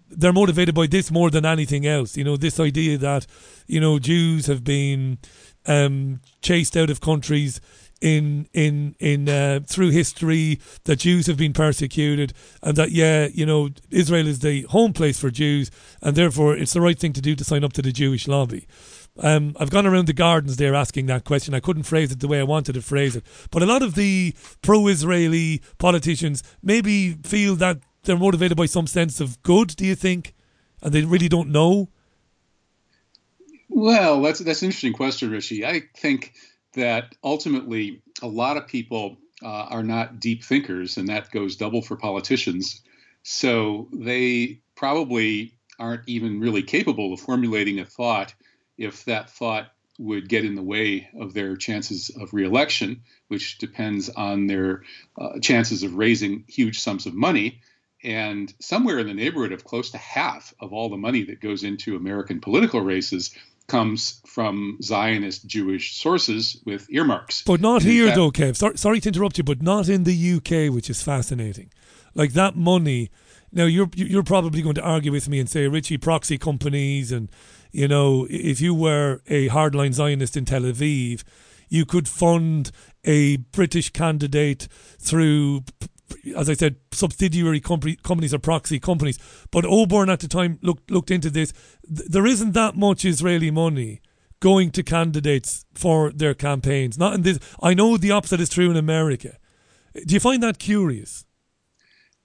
S1: they're motivated by this more than anything else. You know, this idea that you know Jews have been um, chased out of countries in in in uh, through history that Jews have been persecuted and that yeah you know Israel is the home place for Jews and therefore it's the right thing to do to sign up to the Jewish lobby. Um, I've gone around the gardens there asking that question. I couldn't phrase it the way I wanted to phrase it. But a lot of the pro Israeli politicians maybe feel that they're motivated by some sense of good, do you think? And they really don't know?
S11: Well, that's that's an interesting question, Richie. I think that ultimately a lot of people uh, are not deep thinkers, and that goes double for politicians. So they probably aren't even really capable of formulating a thought if that thought would get in the way of their chances of reelection, which depends on their uh, chances of raising huge sums of money. And somewhere in the neighborhood of close to half of all the money that goes into American political races comes from Zionist Jewish sources with earmarks.
S1: But not here, fact, though, Kev. Sorry, sorry to interrupt you, but not in the UK, which is fascinating. Like that money. Now you're you're probably going to argue with me and say Richie proxy companies and you know, if you were a hardline Zionist in Tel Aviv, you could fund a British candidate through, as I said, subsidiary companies or proxy companies. But Oborne at the time looked looked into this. There isn't that much Israeli money going to candidates for their campaigns. Not in this. I know the opposite is true in America. Do you find that curious?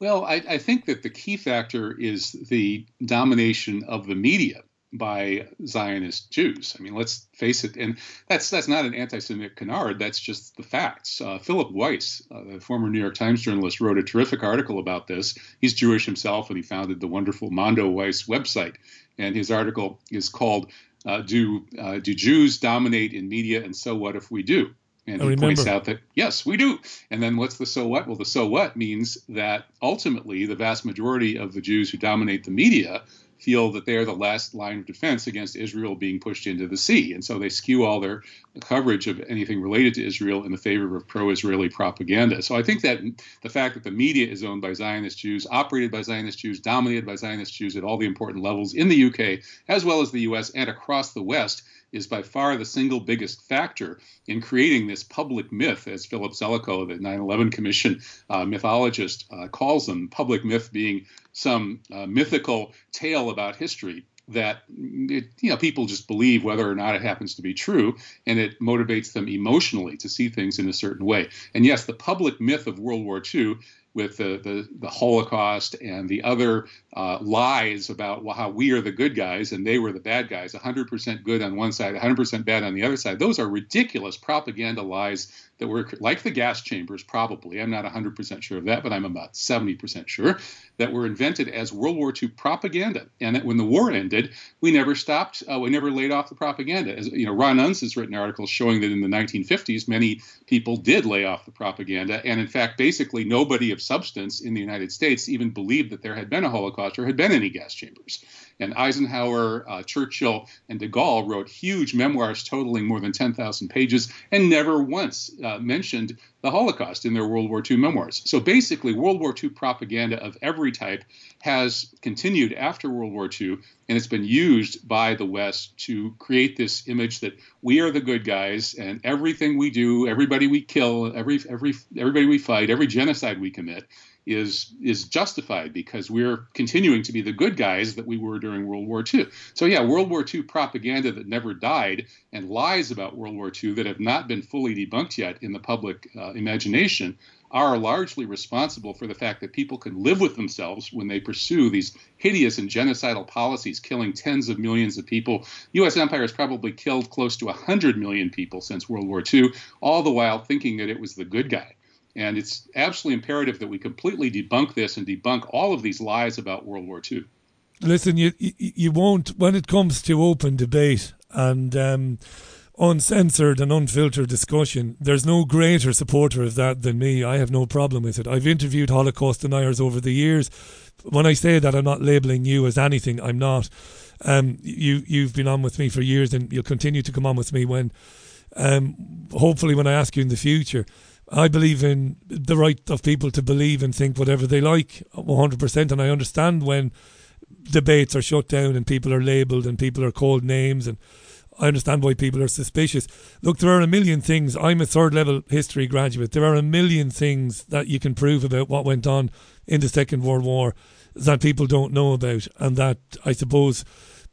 S11: Well, I, I think that the key factor is the domination of the media by Zionist Jews. I mean, let's face it, and that's that's not an anti-Semitic canard. That's just the facts. Uh, Philip Weiss, uh, the former New York Times journalist, wrote a terrific article about this. He's Jewish himself, and he founded the wonderful Mondoweiss website. And his article is called uh, "Do uh, Do Jews Dominate in Media, and So What If We Do?" And he points out that yes, we do. And then what's the so what? Well, the so what means that ultimately the vast majority of the Jews who dominate the media feel that they're the last line of defense against Israel being pushed into the sea. And so they skew all their coverage of anything related to Israel in the favor of pro Israeli propaganda. So I think that the fact that the media is owned by Zionist Jews, operated by Zionist Jews, dominated by Zionist Jews at all the important levels in the UK, as well as the US and across the West, is by far the single biggest factor in creating this public myth, as Philip Zelikow, the 9 11 Commission uh, mythologist, uh, calls them. Public myth being some uh, mythical tale about history that it, you know people just believe whether or not it happens to be true and it motivates them emotionally to see things in a certain way. And yes the public myth of world war ii with the, the, the Holocaust and the other uh, lies about how we are the good guys and they were the bad guys, 100% good on one side, 100% bad on the other side. Those are ridiculous propaganda lies that were like the gas chambers, probably. I'm not 100% sure of that, but I'm about 70% sure that were invented as World War II propaganda. And that when the war ended, we never stopped, uh, we never laid off the propaganda. As you know, Ron Unz has written articles showing that in the 1950s, many people did lay off the propaganda. And in fact, basically nobody of substance in the United States even believed that there had been a Holocaust or had been any gas chambers. And Eisenhower, uh, Churchill, and de Gaulle wrote huge memoirs totaling more than 10,000 pages and never once uh, mentioned the Holocaust in their World War II memoirs. So basically, World War II propaganda of every type has continued after World War II, and it's been used by the West to create this image that we are the good guys, and everything we do, everybody we kill, every every everybody we fight, every genocide we commit is is justified because we're continuing to be the good guys that we were during World War II. So yeah, World War II propaganda that never died and lies about World War II that have not been fully debunked yet in the public uh, imagination are largely responsible for the fact that people can live with themselves when they pursue these hideous and genocidal policies, killing tens of millions of people. U.S. empire has probably killed close to 100 million people since World War II, all the while thinking that it was the good guy. And it's absolutely imperative that we completely debunk this and debunk all of these lies about World War II.
S1: Listen, you you, won't when it comes to open debate and um, uncensored and unfiltered discussion. There's no greater supporter of that than me. I have no problem with it. I've interviewed Holocaust deniers over the years. When I say that, I'm not labeling you as anything. I'm not. Um, you you've been on with me for years, and you'll continue to come on with me when, um, hopefully, when I ask you in the future. I believe in the right of people to believe and think whatever they like 100%. And I understand when debates are shut down and people are labelled and people are called names. And I understand why people are suspicious. Look, there are a million things. I'm a third level history graduate. There are a million things that you can prove about what went on in the Second World War that people don't know about. And that I suppose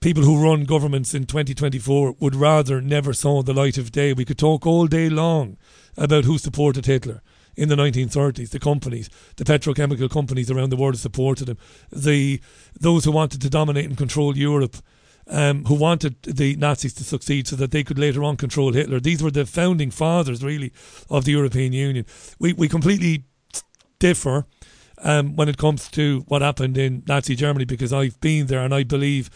S1: people who run governments in 2024 would rather never saw the light of day. We could talk all day long about who supported Hitler in the 1930s. The companies, the petrochemical companies around the world supported him. The those who wanted to dominate and control Europe. Um, who wanted the Nazis to succeed so that they could later on control Hitler. These were the founding fathers, really, of the European Union. We, we completely differ um, when it comes to what happened in Nazi Germany because I've been there and I believe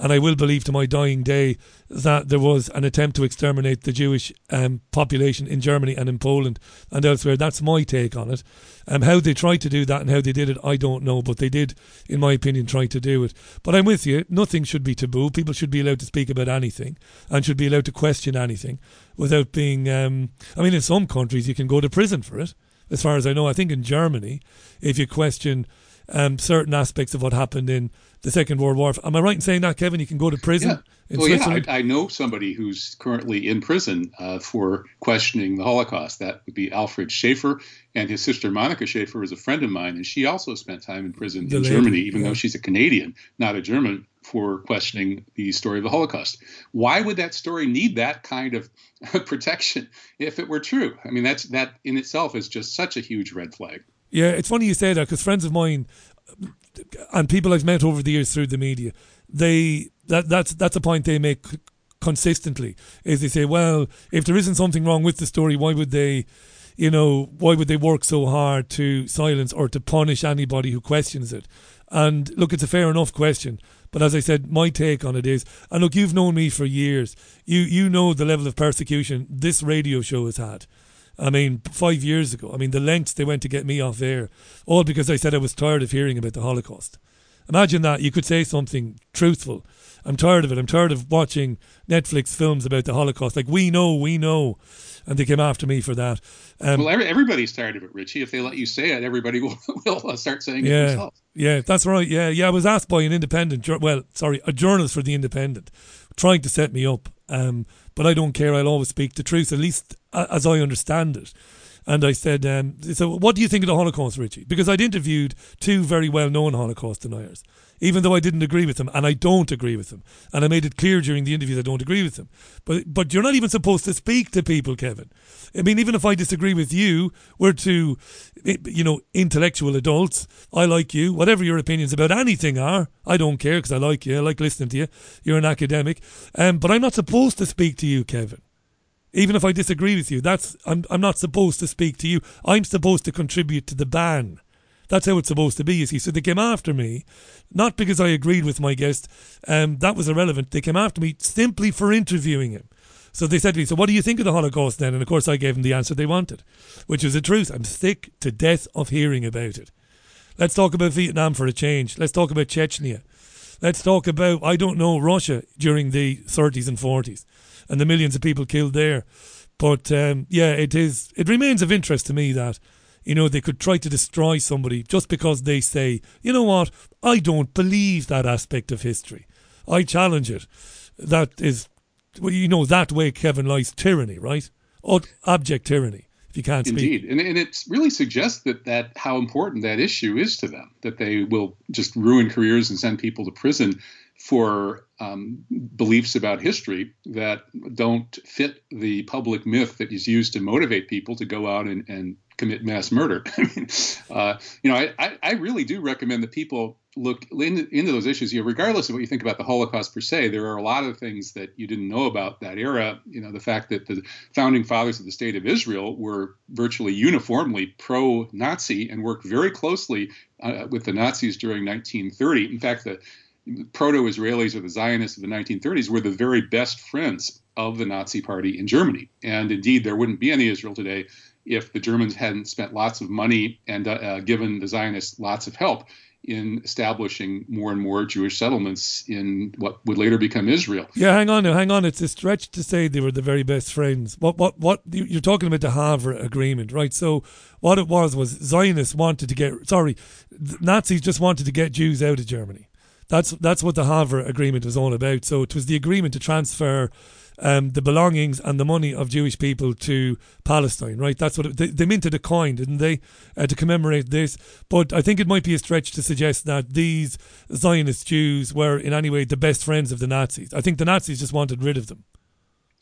S1: and I will believe to my dying day that there was an attempt to exterminate the Jewish um, population in Germany and in Poland and elsewhere. That's my take on it. Um, how they tried to do that and how they did it, I don't know, but they did, in my opinion, try to do it. But I'm with you. Nothing should be taboo. People should be allowed to speak about anything and should be allowed to question anything without being. Um, I mean, in some countries, you can go to prison for it. As far as I know, I think in Germany, if you question um, certain aspects of what happened in the Second World War. Am I right in saying that, Kevin? You can go to prison.
S11: Yeah. well, yeah, I, I, know somebody who's currently in prison uh, for questioning the Holocaust. That would be Alfred Schaefer, and his sister Monika Schaefer is a friend of mine, and she also spent time in prison the in lady, Germany, even yeah. though she's a Canadian, not a German, for questioning the story of the Holocaust. Why would that story need that kind of (laughs) protection if it were true? I mean, that's that in itself is just such a huge red flag.
S1: Yeah, it's funny you say that because friends of mine and people I've met over the years through the media, they that that's that's a point they make consistently. Is they say, well, if there isn't something wrong with the story, why would they? You know, why would they work so hard to silence or to punish anybody who questions it? And look, it's a fair enough question. But as I said, my take on it is, and look, you've known me for years. You you know the level of persecution this radio show has had. I mean, five years ago, I mean, the lengths they went to get me off air, all because I said I was tired of hearing about the Holocaust. Imagine that. You could say something truthful. I'm tired of it. I'm tired of watching Netflix films about the Holocaust. Like, we know, we know. And they came after me for that.
S11: Um, well, everybody's tired of it, Richie. If they let you say it, everybody (laughs) will, will start saying
S1: yeah,
S11: it themselves.
S1: Yeah, that's right. Yeah, yeah. I was asked by an independent, well, sorry, a journalist for the Independent, trying to set me up. Um, but I don't care. I'll always speak the truth, at least as I understand it. And I said, um, so what do you think of the Holocaust, Richie? Because I'd interviewed two very well known Holocaust deniers even though I didn't agree with them, and I don't agree with them, and I made it clear during the interviews I don't agree with them. But but you're not even supposed to speak to people, Kevin. I mean, even if I disagree with you, we're two, you know, intellectual adults. I like you, whatever your opinions about anything are. I don't care because I like you. I like listening to you. You're an academic, um, but I'm not supposed to speak to you, Kevin. Even if I disagree with you, that's I'm I'm not supposed to speak to you. I'm supposed to contribute to the ban. That's how it's supposed to be, you see. So they came after me, not because I agreed with my guest. Um, that was irrelevant. They came after me simply for interviewing him. So they said to me, So what do you think of the Holocaust then? And of course, I gave them the answer they wanted, which was the truth. I'm sick to death of hearing about it. Let's talk about Vietnam for a change. Let's talk about Chechnya. Let's talk about, I don't know, Russia during the 30s and 40s and the millions of people killed there. But um, yeah, it is. It remains of interest to me that you know they could try to destroy somebody just because they say, you know what, I don't believe that aspect of history. I challenge it. That is, well, you know, that way Kevin lies tyranny, right? Or abject tyranny. If you can't
S11: Indeed. And, and it really suggests that, that how important that issue is to them, that they will just ruin careers and send people to prison for um, beliefs about history that don't fit the public myth that is used to motivate people to go out and, and commit mass murder. (laughs) I mean, uh, you know, I, I really do recommend that people look into, into those issues. You know, regardless of what you think about the Holocaust per se, there are a lot of things that you didn't know about that era. You know, the fact that the founding fathers of the state of Israel were virtually uniformly pro-Nazi and worked very closely uh, with the Nazis during 1930. In fact, the proto-Israelis or the Zionists of the 1930s were the very best friends of the Nazi Party in Germany. And indeed, there wouldn't be any Israel today if the Germans hadn't spent lots of money and uh, uh, given the Zionists lots of help in establishing more and more Jewish settlements in what would later become Israel.
S1: Yeah, hang on hang on. It's a stretch to say they were the very best friends. What, what, what? You're talking about the Haavara Agreement, right? So, what it was was Zionists wanted to get, sorry, Nazis just wanted to get Jews out of Germany. That's that's what the Haavara Agreement was all about. So it was the agreement to transfer um, the belongings and the money of Jewish people to Palestine, right? That's what it, they, they minted a coin, didn't they, uh, to commemorate this? But I think it might be a stretch to suggest that these Zionist Jews were in any way the best friends of the Nazis. I think the Nazis just wanted rid of them.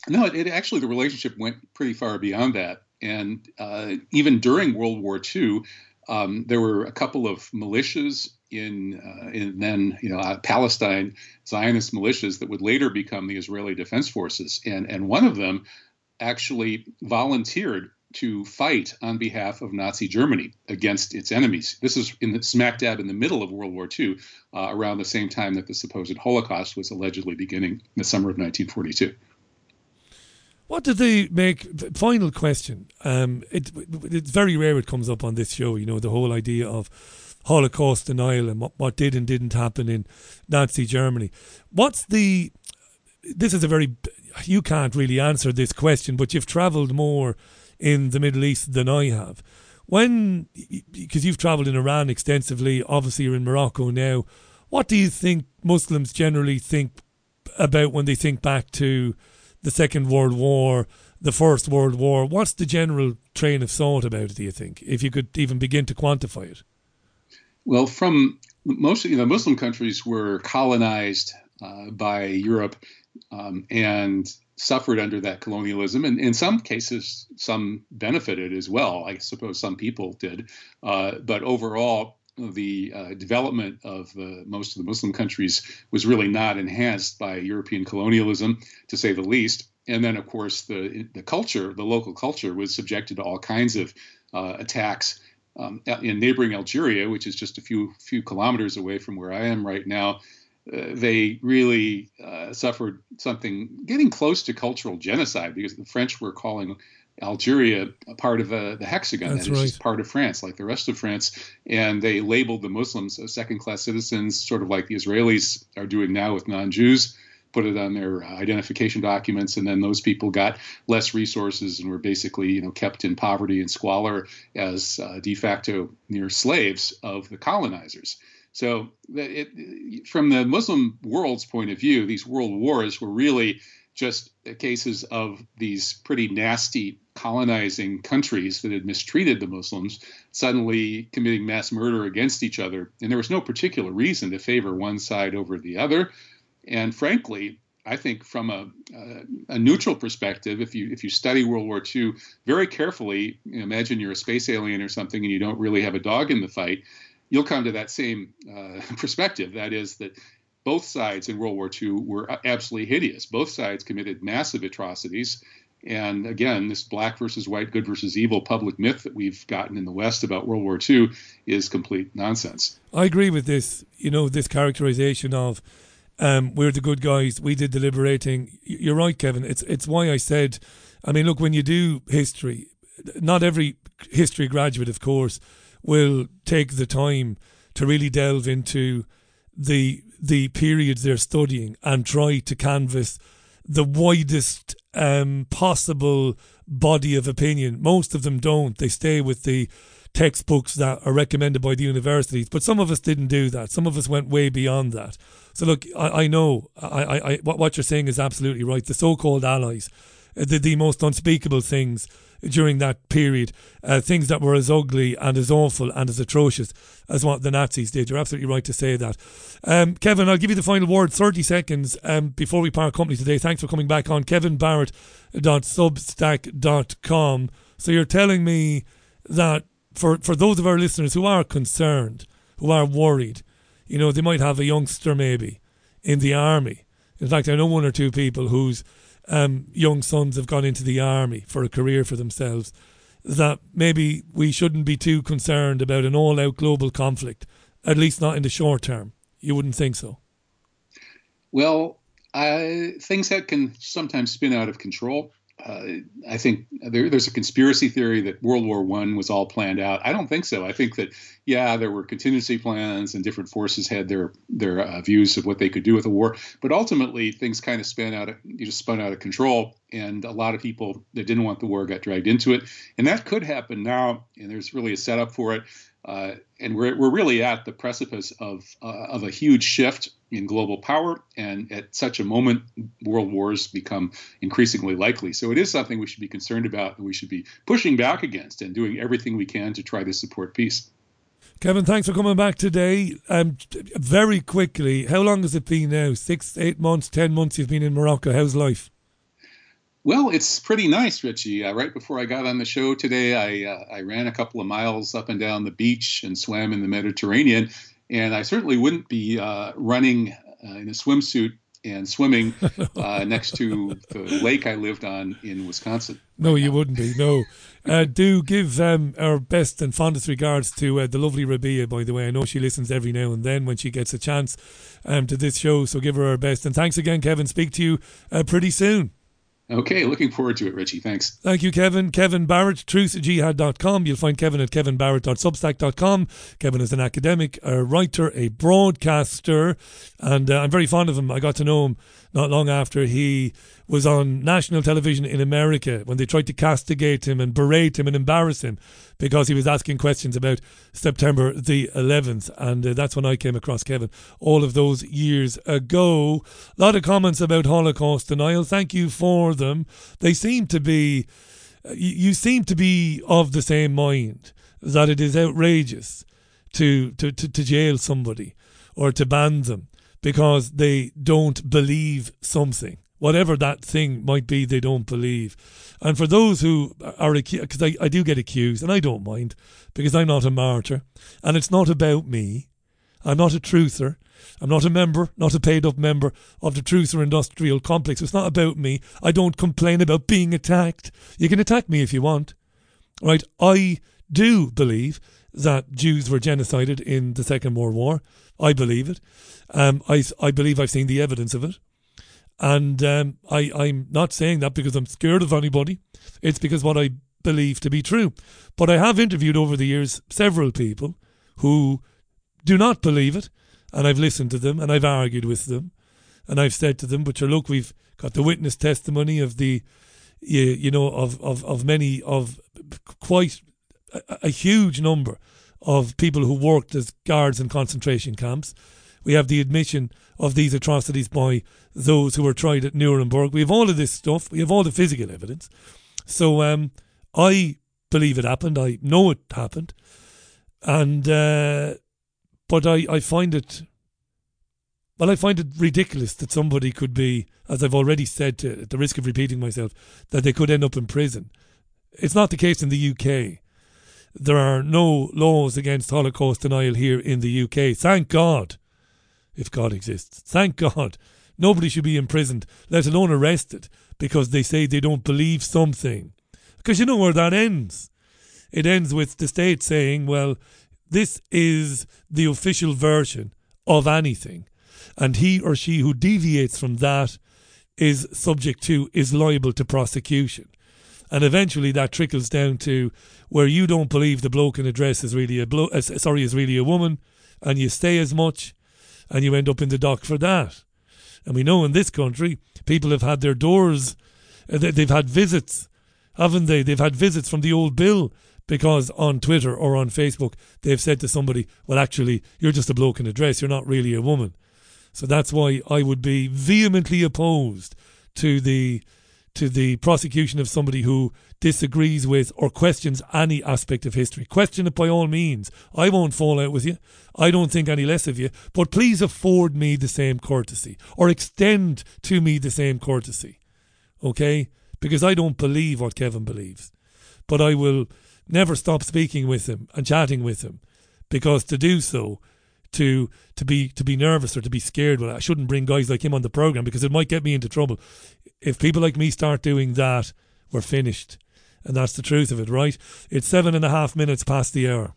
S11: No, it, it actually the relationship went pretty far beyond that, and uh, even during World War II, um, there were a couple of militias in, uh, in then you know uh, Palestine Zionist militias that would later become the Israeli Defense Forces, and and one of them actually volunteered to fight on behalf of Nazi Germany against its enemies. This is in the smack dab in the middle of World War II, uh, around the same time that the supposed Holocaust was allegedly beginning in the summer of 1942.
S1: What did they make? Final question. Um, it, it's very rare it comes up on this show. You know the whole idea of Holocaust denial and what, what did and didn't happen in Nazi Germany. What's the? This is a very. You can't really answer this question, but you've travelled more in the Middle East than I have. When, because you've travelled in Iran extensively, obviously you're in Morocco now. What do you think Muslims generally think about when they think back to the Second World War, the First World War. What's the general train of thought about it, do you think, if you could even begin to quantify it?
S11: Well, from most of the Muslim countries were colonized uh, by Europe um, and suffered under that colonialism. And in some cases, some benefited as well. I suppose some people did. Uh, but overall, the uh, development of uh, most of the Muslim countries was really not enhanced by European colonialism, to say the least. And then, of course, the the culture, the local culture, was subjected to all kinds of uh, attacks. Um, in neighboring Algeria, which is just a few few kilometers away from where I am right now, uh, they really uh, suffered something getting close to cultural genocide because the French were calling Algeria a part of uh, the hexagon.
S1: That's
S11: and it's
S1: right.
S11: just part of France, like the rest of France. And they labeled the Muslims as second class citizens, sort of like the Israelis are doing now with non Jews, put it on their identification documents. And then those people got less resources and were basically you know, kept in poverty and squalor as uh, de facto near slaves of the colonizers. So, it, from the Muslim world's point of view, these world wars were really just cases of these pretty nasty colonizing countries that had mistreated the Muslims suddenly committing mass murder against each other. And there was no particular reason to favor one side over the other. And frankly, I think from a, a, neutral perspective, if you if you study World War II very carefully, imagine you're a space alien or something and you don't really have a dog in the fight, you'll come to that same uh, (laughs) perspective. That is that both sides in World War II were absolutely hideous. Both sides committed massive atrocities. And again, this black versus white, good versus evil public myth that we've gotten in the West about World War II is complete nonsense.
S1: I agree with this. You know, this characterization of um, we're the good guys, we did the liberating. You're right, Kevin. It's it's why I said, I mean, look, when you do history, not every history graduate, of course, will take the time to really delve into the the periods they're studying and try to canvass the widest um, possible body of opinion. Most of them don't. They stay with the textbooks that are recommended by the universities. But some of us didn't do that. Some of us went way beyond that. So look, I, I know I, I, I, what you're saying is absolutely right. The so-called allies did the most unspeakable things during that period, uh, things that were as ugly and as awful and as atrocious as what the Nazis did. You're absolutely right to say that. Um, Kevin, I'll give you the final word, 30 seconds um, before we part company today. Thanks for coming back on kevinbarrett.substack.com. So you're telling me that for, for those of our listeners who are concerned, who are worried, you know, they might have a youngster maybe in the army. In fact, I know one or two people whose um, young sons have gone into the army for a career for themselves, that maybe we shouldn't be too concerned about an all out global conflict, at least not in the short term. You wouldn't think so?
S11: Well, I, things that can sometimes spin out of control uh, I think there, there's a conspiracy theory that World War One was all planned out. I don't think so. I think that yeah, there were contingency plans and different forces had their their uh, views of what they could do with the war, but ultimately things kind of spun out you just spun out of control, and a lot of people that didn't want the war got dragged into it, and that could happen now. And there's really a setup for it. Uh, and we're, we're really at the precipice of, uh, of a huge shift in global power. And at such a moment, world wars become increasingly likely. So it is something we should be concerned about and we should be pushing back against and doing everything we can to try to support peace.
S1: Kevin, thanks for coming back today. Um, very quickly, how long has it been now? Six, eight months, ten months you've been in Morocco. How's life?
S11: Well, it's pretty nice, Richie. Uh, right before I got on the show today, I uh, I ran a couple of miles up and down the beach and swam in the Mediterranean, and I certainly wouldn't be uh, running uh, in a swimsuit and swimming (laughs) uh, next to the lake I lived on in Wisconsin.
S1: No, you wouldn't be. No. Uh, do give um, our best and fondest regards to the lovely Rabia, by the way. I know she listens every now and then when she gets a chance um, to this show, so give her our best. And thanks again, Kevin. Speak to you pretty soon.
S11: Okay, looking forward to it, Richie. Thanks.
S1: Thank you, Kevin. Kevin Barrett, truthjihad.com. You'll find Kevin at kevinbarrett.substack.com. Kevin is an academic, a writer, a broadcaster, and uh, I'm very fond of him. I got to know him not long after he was on national television in America when they tried to castigate him and berate him and embarrass him because he was asking questions about September the 11th. And uh, that's when I came across Kevin all of those years ago. A lot of comments about Holocaust denial. Thank you for them. They seem to be, uh, you seem to be of the same mind that it is outrageous to, to, to, to jail somebody or to ban them because they don't believe something. Whatever that thing might be, they don't believe. And for those who are accused, because I, I do get accused, and I don't mind, because I'm not a martyr, and it's not about me. I'm not a truther. I'm not a member, not a paid up member of the Truther Industrial Complex. It's not about me. I don't complain about being attacked. You can attack me if you want. Right? I do believe that Jews were genocided in the Second World War. I believe it. Um, I, I believe I've seen the evidence of it. And um, I, I'm not saying that because I'm scared of anybody. It's because what I believe to be true. But I have interviewed over the years several people who do not believe it. And I've listened to them and I've argued with them. And I've said to them, but look, we've got the witness testimony of the, you, you know, of, of, of many, of quite a, a huge number of people who worked as guards in concentration camps. We have the admission of these atrocities by those who were tried at Nuremberg. We have all of this stuff. We have all the physical evidence. So um, I believe it happened. I know it happened. And, uh, but I, I find it, well, I find it ridiculous that somebody could be, as I've already said, to, at the risk of repeating myself, that they could end up in prison. It's not the case in the UK. There are no laws against Holocaust denial here in the UK. Thank God, if God exists. Thank God. Nobody should be imprisoned, let alone arrested, because they say they don't believe something. Because you know where that ends. It ends with the state saying, well, this is the official version of anything. And he or she who deviates from that is subject to, is liable to prosecution. And eventually that trickles down to where you don't believe the bloke in a dress is really a blo- uh, sorry, is really a woman, and you stay as much, and you end up in the dock for that. And we know in this country, people have had their doors, uh, they've had visits, haven't they? They've had visits from the old bill because on Twitter or on Facebook, they've said to somebody, well, actually, you're just a bloke in a dress, you're not really a woman. So that's why I would be vehemently opposed to the to the prosecution of somebody who disagrees with or questions any aspect of history. Question it by all means. I won't fall out with you. I don't think any less of you. But please afford me the same courtesy or extend to me the same courtesy. Okay? Because I don't believe what Kevin believes. But I will never stop speaking with him and chatting with him because to do so to to be to be nervous or to be scared. Well, I shouldn't bring guys like him on the program because it might get me into trouble. If people like me start doing that, we're finished, and that's the truth of it, right? It's seven and a half minutes past the hour.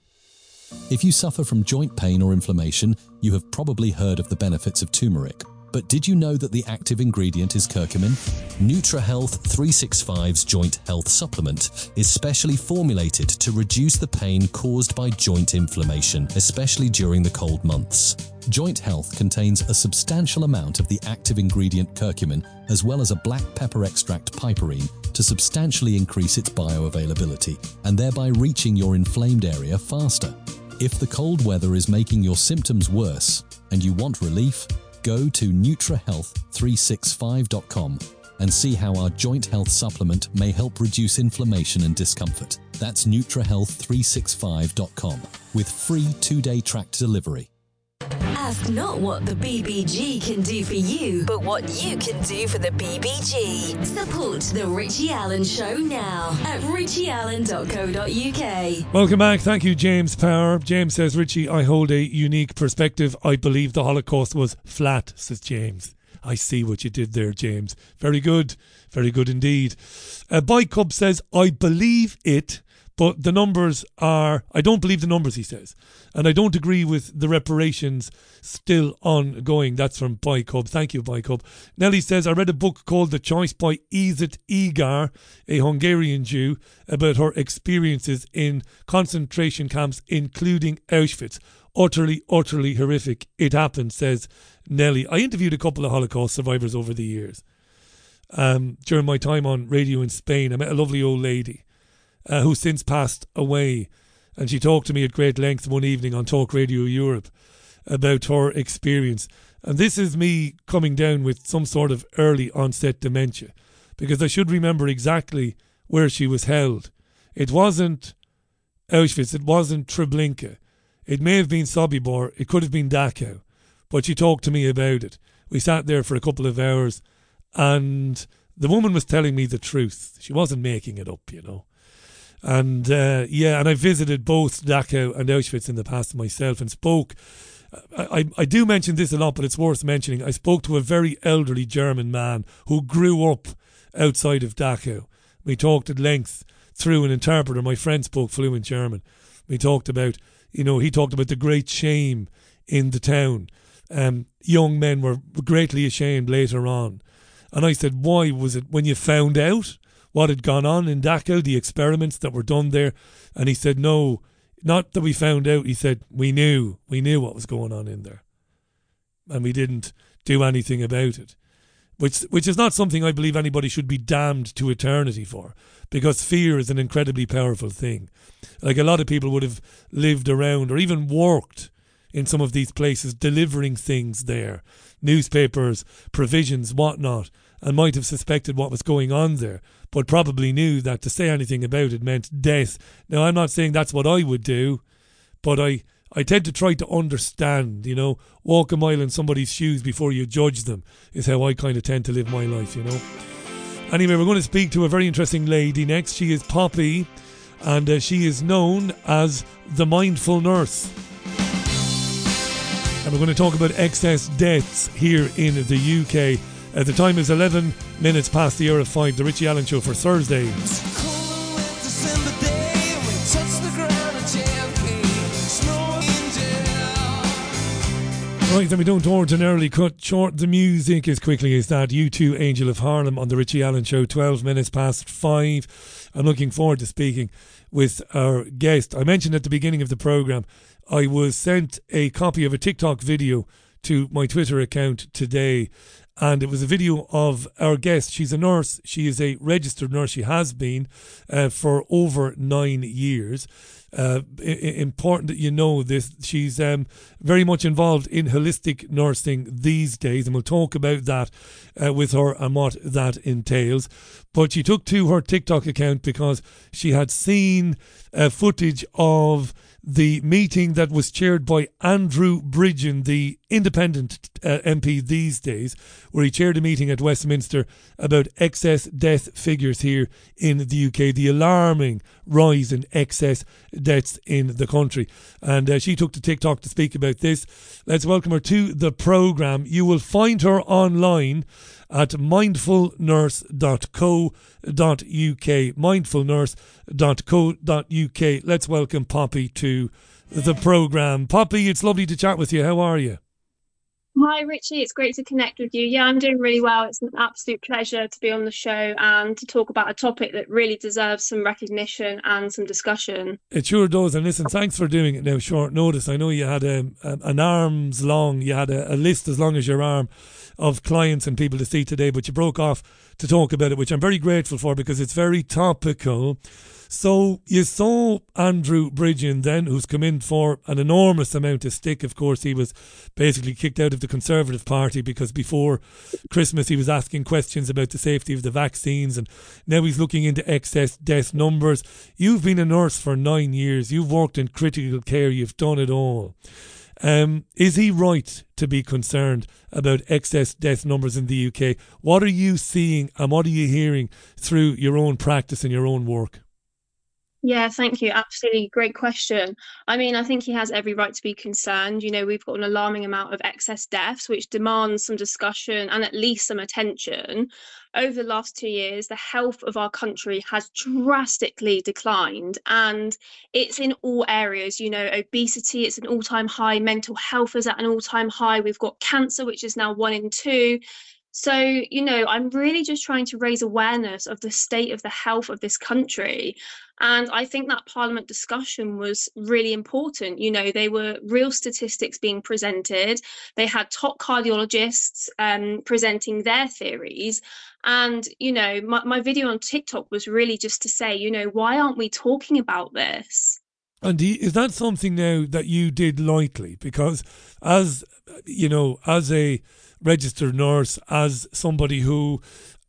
S10: If you suffer from joint pain or inflammation, you have probably heard of the benefits of turmeric. But did you know that the active ingredient is curcumin? NutraHealth 365's Joint Health Supplement is specially formulated to reduce the pain caused by joint inflammation, especially during the cold months. Joint Health contains a substantial amount of the active ingredient curcumin as well as a black pepper extract piperine to substantially increase its bioavailability and thereby reaching your inflamed area faster. If the cold weather is making your symptoms worse and you want relief, go to nutrahealth365.com and see how our joint health supplement may help reduce inflammation and discomfort. That's nutrahealth365.com with free 2-day tracked delivery.
S2: Ask not what the BBG can do for you, but what you can do for the BBG. Support The Richie Allen Show now at richieallen.co.uk.
S1: Welcome back. Thank you, James Power. James says, Richie, I hold a unique perspective. I believe the Holocaust was flat, says James. I see what you did there, James. Very good. Very good indeed. Uh, Bike Cub says, I believe it but the numbers are, I don't believe the numbers, he says. And I don't agree with the reparations still ongoing. That's from Boy Cub. Thank you, Boy Cub. Nelly says, I read a book called The Choice by Edith Eger, a Hungarian Jew, about her experiences in concentration camps, including Auschwitz. Utterly, utterly horrific. It happened, says Nelly. I interviewed a couple of Holocaust survivors over the years. Um, during my time on radio in Spain, I met a lovely old lady uh, who since passed away. And she talked to me at great length one evening on Talk Radio Europe about her experience. And this is me coming down with some sort of early onset dementia because I should remember exactly where she was held. It wasn't Auschwitz, it wasn't Treblinka. It may have been Sobibor, it could have been Dachau. But she talked to me about it. We sat there for a couple of hours and the woman was telling me the truth. She wasn't making it up, you know. And uh, yeah, and I visited both Dachau and Auschwitz in the past myself and spoke. I, I, I do mention this a lot, but it's worth mentioning. I spoke to a very elderly German man who grew up outside of Dachau. We talked at length through an interpreter. My friend spoke fluent German. We talked about, you know, he talked about the great shame in the town. Um, young men were greatly ashamed later on. And I said, why was it when you found out? What had gone on in Dachau, the experiments that were done there. And he said, no, not that we found out. He said, we knew, we knew what was going on in there. And we didn't do anything about it. Which, which is not something I believe anybody should be damned to eternity for, because fear is an incredibly powerful thing. Like a lot of people would have lived around or even worked in some of these places, delivering things there, newspapers, provisions, whatnot, and might have suspected what was going on there but probably knew that to say anything about it meant death. Now, I'm not saying that's what I would do, but I, I tend to try to understand, you know, walk a mile in somebody's shoes before you judge them, is how I kind of tend to live my life, you know. Anyway, we're going to speak to a very interesting lady next. She is Poppy, and uh, she is known as the Mindful Nurse. And we're going to talk about excess deaths here in the UK Uh, the time is 11 minutes past the hour of 5, the Richie Allen Show for Thursday. Right, then we don't ordinarily cut short the music as quickly as that. U2, Angel of Harlem on the Richie Allen Show, 12 minutes past 5. I'm looking forward to speaking with our guest. I mentioned at the beginning of the programme, I was sent a copy of a TikTok video to my Twitter account today and it was a video of our guest. She's a nurse. She is a registered nurse. She has been uh, for over nine years. Uh, I- important that you know this. She's um, very much involved in holistic nursing these days, and we'll talk about that uh, with her and what that entails. But she took to her TikTok account because she had seen uh, footage of the meeting that was chaired by Andrew Bridgen, the independent uh, MP these days, where he chaired a meeting at Westminster about excess death figures here in the UK, the alarming rise in excess deaths in the country. And uh, she took to TikTok to speak about this. Let's welcome her to the programme. You will find her online at mindfulnurse.co.uk. Mindfulnurse.co.uk. Let's welcome Poppy to the programme. Poppy, it's lovely to chat with you. How are you?
S12: Hi, Richie. It's great to connect with you. Yeah, I'm doing really well. It's an absolute pleasure to be on the show and to talk about a topic that really deserves some recognition and some discussion.
S1: It sure does. And listen, thanks for doing it now, short notice. I know you had um, um, an arm's long, you had a, a list as long as your arm of clients and people to see today, but you broke off to talk about it, which I'm very grateful for because it's very topical. So you saw Andrew Bridgen then, who's come in for an enormous amount of stick. Of course, he was basically kicked out of the Conservative Party because before Christmas he was asking questions about the safety of the vaccines, and now he's looking into excess death numbers. You've been a nurse for nine years. You've worked in critical care. You've done it all. Um, is he right to be concerned about excess death numbers in the UK? What are you seeing and what are you hearing through your own practice and your own work?
S12: Yeah, thank you. Absolutely great question. I mean, I think he has every right to be concerned. You know, we've got an alarming amount of excess deaths, which demands some discussion and at least some attention. Over the last two years, the health of our country has drastically declined, and it's in all areas. You know, obesity, it's an all-time high. Mental health is at an all-time high. We've got cancer, which is now one in two. So, you know, I'm really just trying to raise awareness of the state of the health of this country. And I think that Parliament discussion was really important. You know, they were real statistics being presented, they had top cardiologists um, presenting their theories. And, you know, my, my video on TikTok was really just to say, you know, why aren't we talking about this?
S1: And is that something now that you did lightly? Because as you know, as a registered nurse, as somebody who,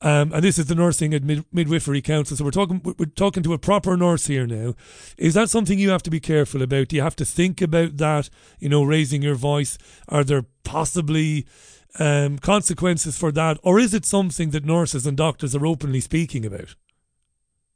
S1: um, and this is the nursing and mid- midwifery council, so we're talking we're talking to a proper nurse here now. Is that something you have to be careful about? Do you have to think about that? You know, raising your voice. Are there possibly um, consequences for that, or is it something that nurses and doctors are openly speaking about?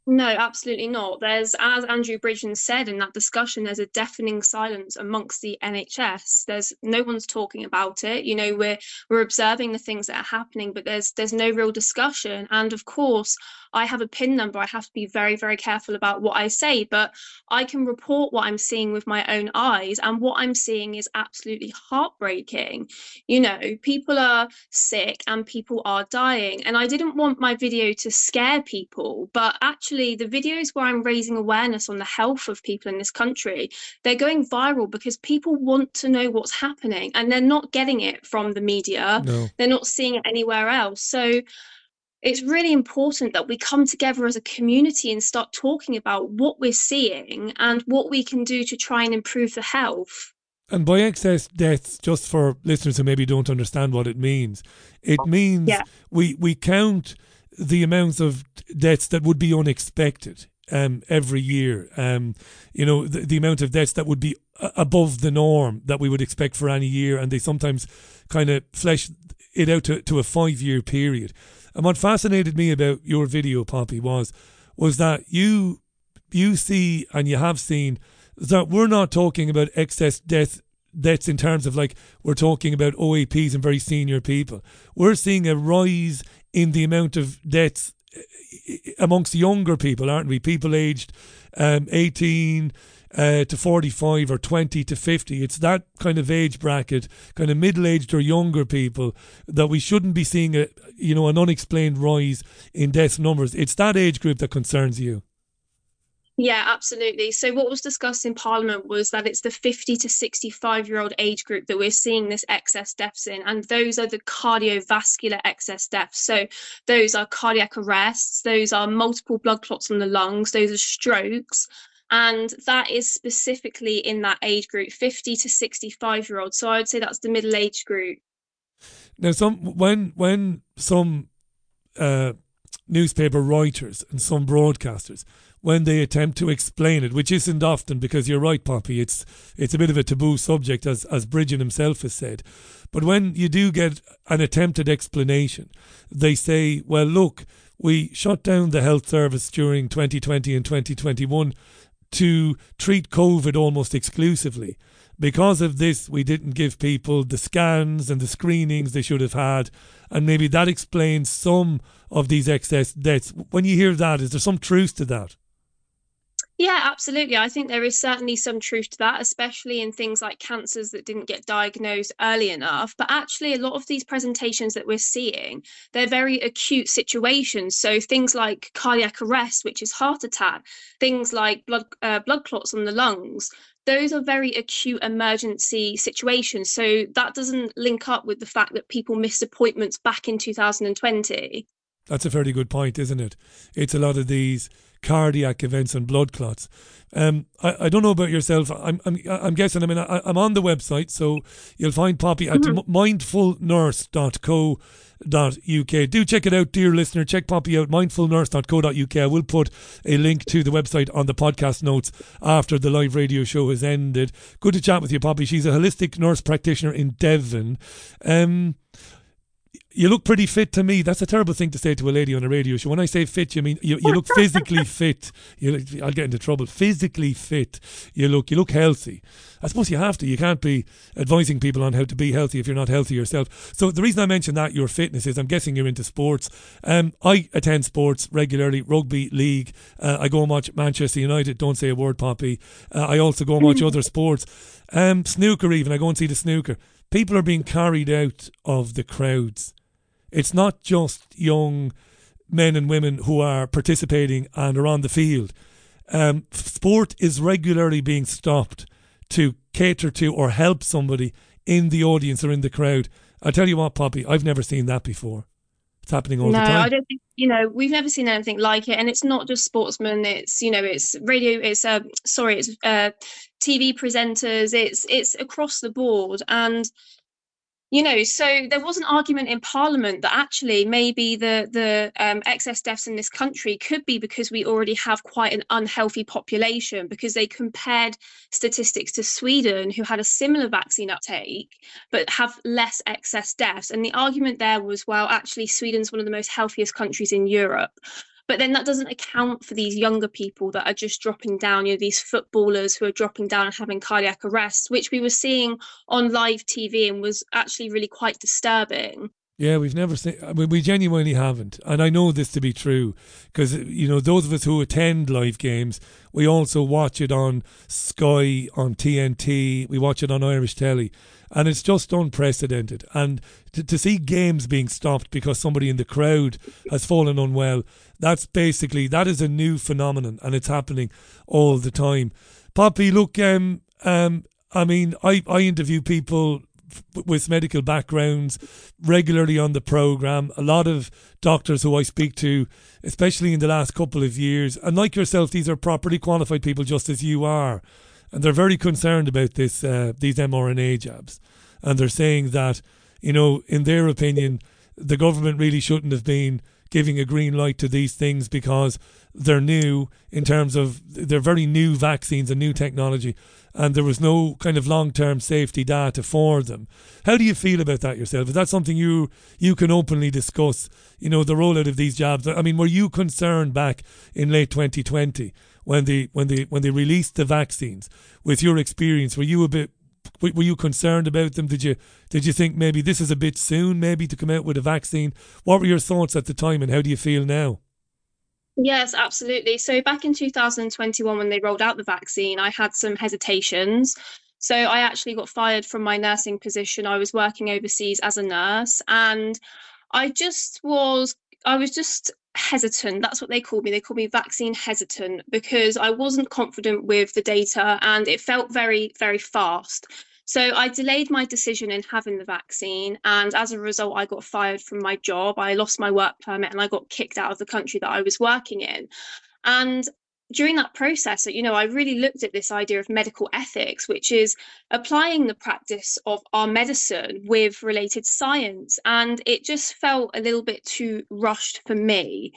S12: No, absolutely not. There's, as Andrew Bridgen said in that discussion, there's a deafening silence amongst the NHS. There's no one's talking about it. You know, we're we're observing the things that are happening, but there's there's no real discussion. And of course, I have a PIN number. I have to be very, very careful about what I say, but I can report what I'm seeing with my own eyes, and what I'm seeing is absolutely heartbreaking. You know, people are sick and people are dying. And I didn't want my video to scare people, but actually, the videos where I'm raising awareness on the health of people in this country, they're going viral because people want to know what's happening and they're not getting it from the media.
S1: No.
S12: They're not seeing it anywhere else. So it's really important that we come together as a community and start talking about what we're seeing and what we can do to try and improve the health.
S1: And by excess deaths, just for listeners who maybe don't understand what it means, it means
S12: Yeah.
S1: we, we count the amounts of deaths that would be unexpected um, every year. Um, you know, the, the amount of deaths that would be above the norm that we would expect for any year, and they sometimes kind of flesh it out to, to a five year period. And what fascinated me about your video, Poppy, was was that you you see and you have seen that we're not talking about excess death deaths in terms of like we're talking about OAPs and very senior people. We're seeing a rise in the amount of deaths eh, amongst younger people, aren't we? People aged um, 18 uh, to 45 or 20 to 50. It's that kind of age bracket, kind of middle aged or younger people, that we shouldn't be seeing a you know an unexplained rise in death numbers. It's that age group that concerns you.
S12: Yeah, absolutely. So, what was discussed in Parliament was that it's the 50 to 65 year old age group that we're seeing this excess deaths in, and those are the cardiovascular excess deaths. So, those are cardiac arrests, those are multiple blood clots in the lungs, those are strokes, and that is specifically in that age group 50 to 65 year olds so i would say that's the middle age group.
S1: Now some when when some uh, newspaper writers and some broadcasters when they attempt to explain it which isn't often because you're right poppy it's it's a bit of a taboo subject as as bridgen himself has said. But when you do get an attempted explanation they say well look we shut down the health service during 2020 and 2021 to treat COVID almost exclusively. Because of this, we didn't give people the scans and the screenings they should have had. And maybe that explains some of these excess deaths. When you hear that, is there some truth to that?
S12: Yeah, absolutely. I think there is certainly some truth to that, especially in things like cancers that didn't get diagnosed early enough. But actually, a lot of these presentations that we're seeing, they're very acute situations. So things like cardiac arrest, which is heart attack, things like blood uh, blood clots on the lungs. Those are very acute emergency situations. So that doesn't link up with the fact that people missed appointments back in 2020.
S1: That's a fairly good point, isn't it? It's a lot of these cardiac events and blood clots. Um, I, I don't know about yourself. I'm, I'm, I'm guessing. I mean, I, am on the website, so you'll find Poppy at mm-hmm. mindfulnurse.co.uk. Do check it out, dear listener. Check Poppy out, mindfulnurse.co.uk. I will put a link to the website on the podcast notes after the live radio show has ended. Good to chat with you, Poppy. She's a holistic nurse practitioner in Devon. Um, you look pretty fit to me. That's a terrible thing to say to a lady on a radio show. When I say fit, you mean you, you look physically (laughs) fit. You, I'll get into trouble. Physically fit. You look you look healthy. I suppose you have to. You can't be advising people on how to be healthy if you're not healthy yourself. So the reason I mention that your fitness is I'm guessing you're into sports. Um, I attend sports regularly, rugby league. Uh, I go and watch Manchester United. Don't say a word, Poppy. Uh, I also go and watch (laughs) other sports. Um, snooker even. I go and see the snooker. People are being carried out of the crowds it's not just young men and women who are participating and are on the field. Um, sport is regularly being stopped to cater to or help somebody in the audience or in the crowd. I tell you what, Poppy, I've never seen that before. It's happening all
S12: no,
S1: the time.
S12: No, I don't think you know we've never seen anything like it, and it's not just sportsmen. It's you know it's radio. It's uh, sorry, it's uh, TV presenters. It's it's across the board, and you know so there was an argument in parliament that actually maybe the the um, excess deaths in this country could be because we already have quite an unhealthy population because they compared statistics to sweden who had a similar vaccine uptake but have less excess deaths. And the argument there was well actually sweden's one of the most healthiest countries in europe but then that doesn't account for these younger people that are just dropping down, you know, these footballers who are dropping down and having cardiac arrests, which we were seeing on live TV and was actually really quite disturbing.
S1: Yeah, we've never seen. We genuinely haven't, and I know this to be true because you know those of us who attend live games, we also watch it on Sky, on TNT, we watch it on Irish Telly, and it's just unprecedented. And to, to see games being stopped because somebody in the crowd has fallen unwell, that's basically that is a new phenomenon, and it's happening all the time. Poppy, look, um, um, I mean, I I interview people with medical backgrounds regularly on the program. A lot of doctors who I speak to, especially in the last couple of years, and like yourself, these are properly qualified people, just as you are and they're very concerned about this uh, these mRNA jabs, and they're saying that you know, in their opinion, the government really shouldn't have been giving a green light to these things because they're new in terms of they're very new vaccines and new technology and there was no kind of long-term safety data for them how do you feel about that yourself is that something you you can openly discuss you know the rollout of these jabs i mean were you concerned back in late 2020 when they when they when they released the vaccines with your experience were you a bit were you concerned about them? Did you did you think maybe this is a bit soon, maybe to come out with a vaccine? What were your thoughts at the time, and how do you feel now?
S12: Yes, absolutely. So back in 2021, when they rolled out the vaccine, I had some hesitations. So I actually got fired from my nursing position. I was working overseas as a nurse, and I just was I was just hesitant. That's what they called me. They called me vaccine hesitant because I wasn't confident with the data and it felt very, very fast. So I delayed my decision in having the vaccine. And as a result, I got fired from my job. I lost my work permit and I got kicked out of the country that I was working in. And during that process, you know, I really looked at this idea of medical ethics, which is applying the practice of our medicine with related science. And it just felt a little bit too rushed for me.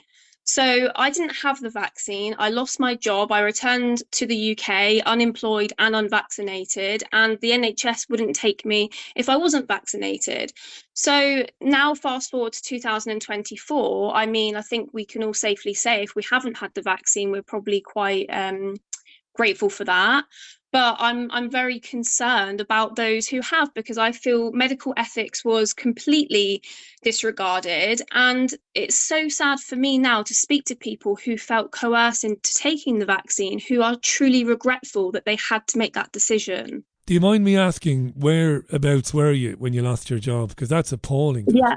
S12: So I didn't have the vaccine. I lost my job. I returned to the UK unemployed and unvaccinated, and the NHS wouldn't take me if I wasn't vaccinated. So now, fast forward to 2024, I mean, I think we can all safely say if we haven't had the vaccine, we're probably quite um, grateful for that but I'm I'm very concerned about those who have because I feel medical ethics was completely disregarded and it's so sad for me now to speak to people who felt coerced into taking the vaccine who are truly regretful that they had to make that decision.
S1: Do you mind me asking whereabouts were you when you lost your job because that's appalling.
S12: Yeah.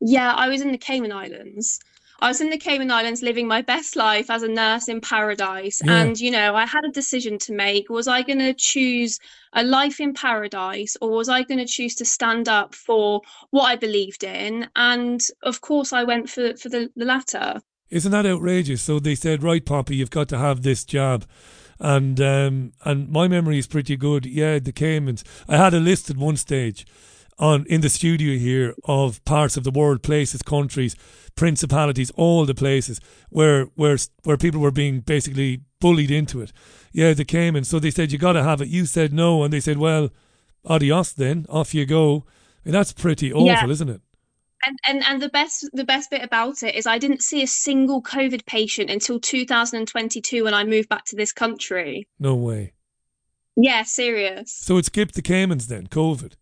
S12: Yeah, I was in the Cayman Islands. I was in the Cayman Islands living my best life as a nurse in paradise.
S1: Yeah.
S12: And, you know, I had a decision to make. Was I going to choose a life in paradise or was I going to choose to stand up for what I believed in? And of course, I went for, for the, the latter.
S1: Isn't that outrageous? So they said, right, Poppy, you've got to have this job And um, and my memory is pretty good. Yeah, the Caymans. I had a list at one stage on in the studio here of parts of the world, places, countries, principalities, all the places where where where people were being basically bullied into it. Yeah, they came and so they said you got to have it. You said no, and they said, well, adios then, off you go. And that's pretty awful,
S12: Yeah.
S1: isn't it?
S12: And, and and the best the best bit about it is I didn't see a single COVID patient until 2022 when I moved back to this country.
S1: No way.
S12: Yeah, serious.
S1: So it skipped the Caymans then, COVID.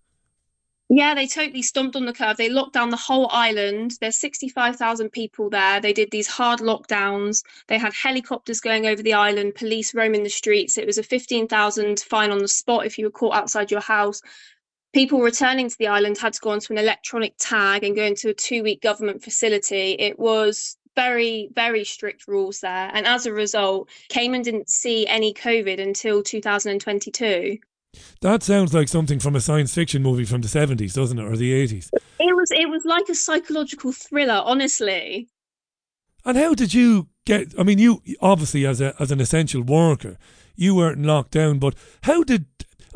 S12: Yeah, they totally stomped on the curve. They locked down the whole island. There's 65,000 people there. They did these hard lockdowns. They had helicopters going over the island, police roaming the streets. It was a 15,000 fine on the spot if you were caught outside your house. People returning to the island had to go onto an electronic tag and go into a two week government facility. It was very, very strict rules there. And as a result, Cayman didn't see any COVID until 2022.
S1: That sounds like something from a science fiction movie from the 70s, doesn't it, or the 80s?
S12: It was it was like a psychological thriller, honestly.
S1: And how did you get? I mean, you obviously as a as an essential worker, you weren't locked down. But how did?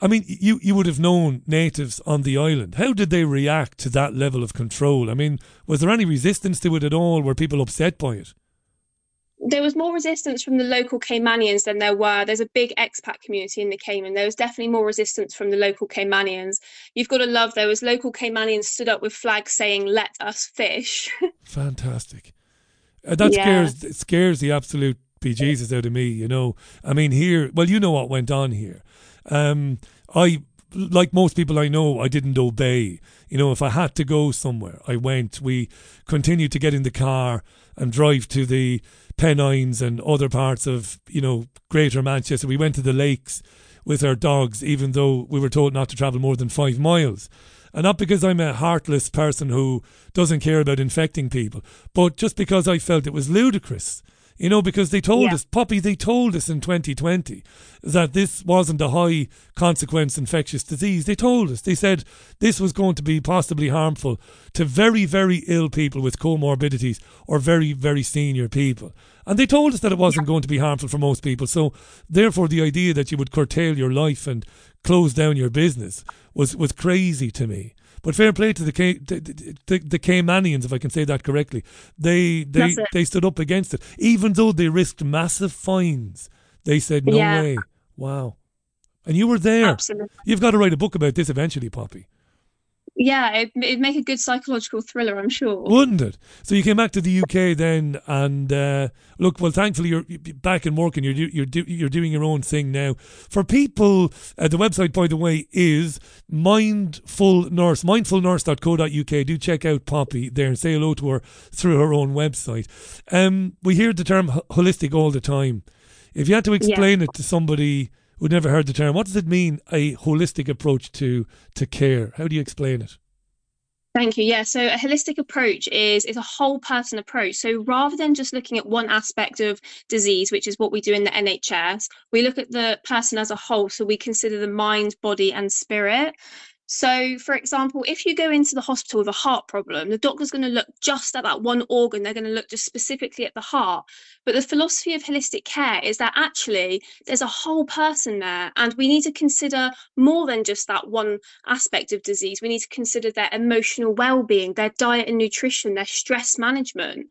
S1: I mean, you you would have known natives on the island. How did they react to that level of control? I mean, was there any resistance to it at all? Were people upset by it?
S12: There was more resistance from the local Caymanians than there were. There's a big expat community in the Cayman. There was definitely more resistance from the local Caymanians. You've got to love there was local Caymanians stood up with flags saying "Let us fish." (laughs)
S1: Fantastic. Uh, that
S12: Yeah.
S1: scares it scares the absolute bejesus out of me. You know, I mean, here. Well, you know what went on here. Um, I like most people I know, I didn't obey. You know, if I had to go somewhere, I went. We continued to get in the car and drive to the Pennines and other parts of you know Greater Manchester. We went to the lakes with our dogs, even though we were told not to travel more than five miles. And not because I'm a heartless person who doesn't care about infecting people, but just because I felt it was ludicrous. You know, because they told
S12: Yeah.
S1: us, Poppy, they told us in 2020 that this wasn't a high consequence infectious disease. They told us, they said this was going to be possibly harmful to very, very ill people with comorbidities or very, very senior people. And they told us that it wasn't going to be harmful for most people. So, therefore, the idea that you would curtail your life and close down your business was, was crazy to me. But fair play to the the, the, the, the Caymanians, if I can say that correctly. They they they stood up against it, even though they risked massive fines. They said, "No
S12: Yeah.
S1: way, wow!" And you were there.
S12: Absolutely.
S1: You've got to write a book about this eventually, Poppy.
S12: Yeah, it, it'd make a good psychological thriller, I'm sure.
S1: Wouldn't it? So you came back to the UK then, and uh, look, well, thankfully you're back and working. You're you're you're doing your own thing now. For people, uh, the website, by the way, is Mindful Nurse, mindfulnurse.co.uk. Do check out Poppy there and say hello to her through her own website. Um, we hear the term holistic all the time. If you had to explain yeah. it to somebody who'd never heard the term. What does it mean, a holistic approach to to care? How do you explain it?
S12: Thank you. Yeah, so a holistic approach is is a whole person approach. So rather than just looking at one aspect of disease, which is what we do in the NHS, we look at the person as a whole. So we consider the mind, body, and spirit. So, for example, if you go into the hospital with a heart problem, the doctor's going to look just at that one organ. They're going to look just specifically at the heart. But the philosophy of holistic care is that actually there's a whole person there, and we need to consider more than just that one aspect of disease. We need to consider their emotional well being, their diet and nutrition, their stress management.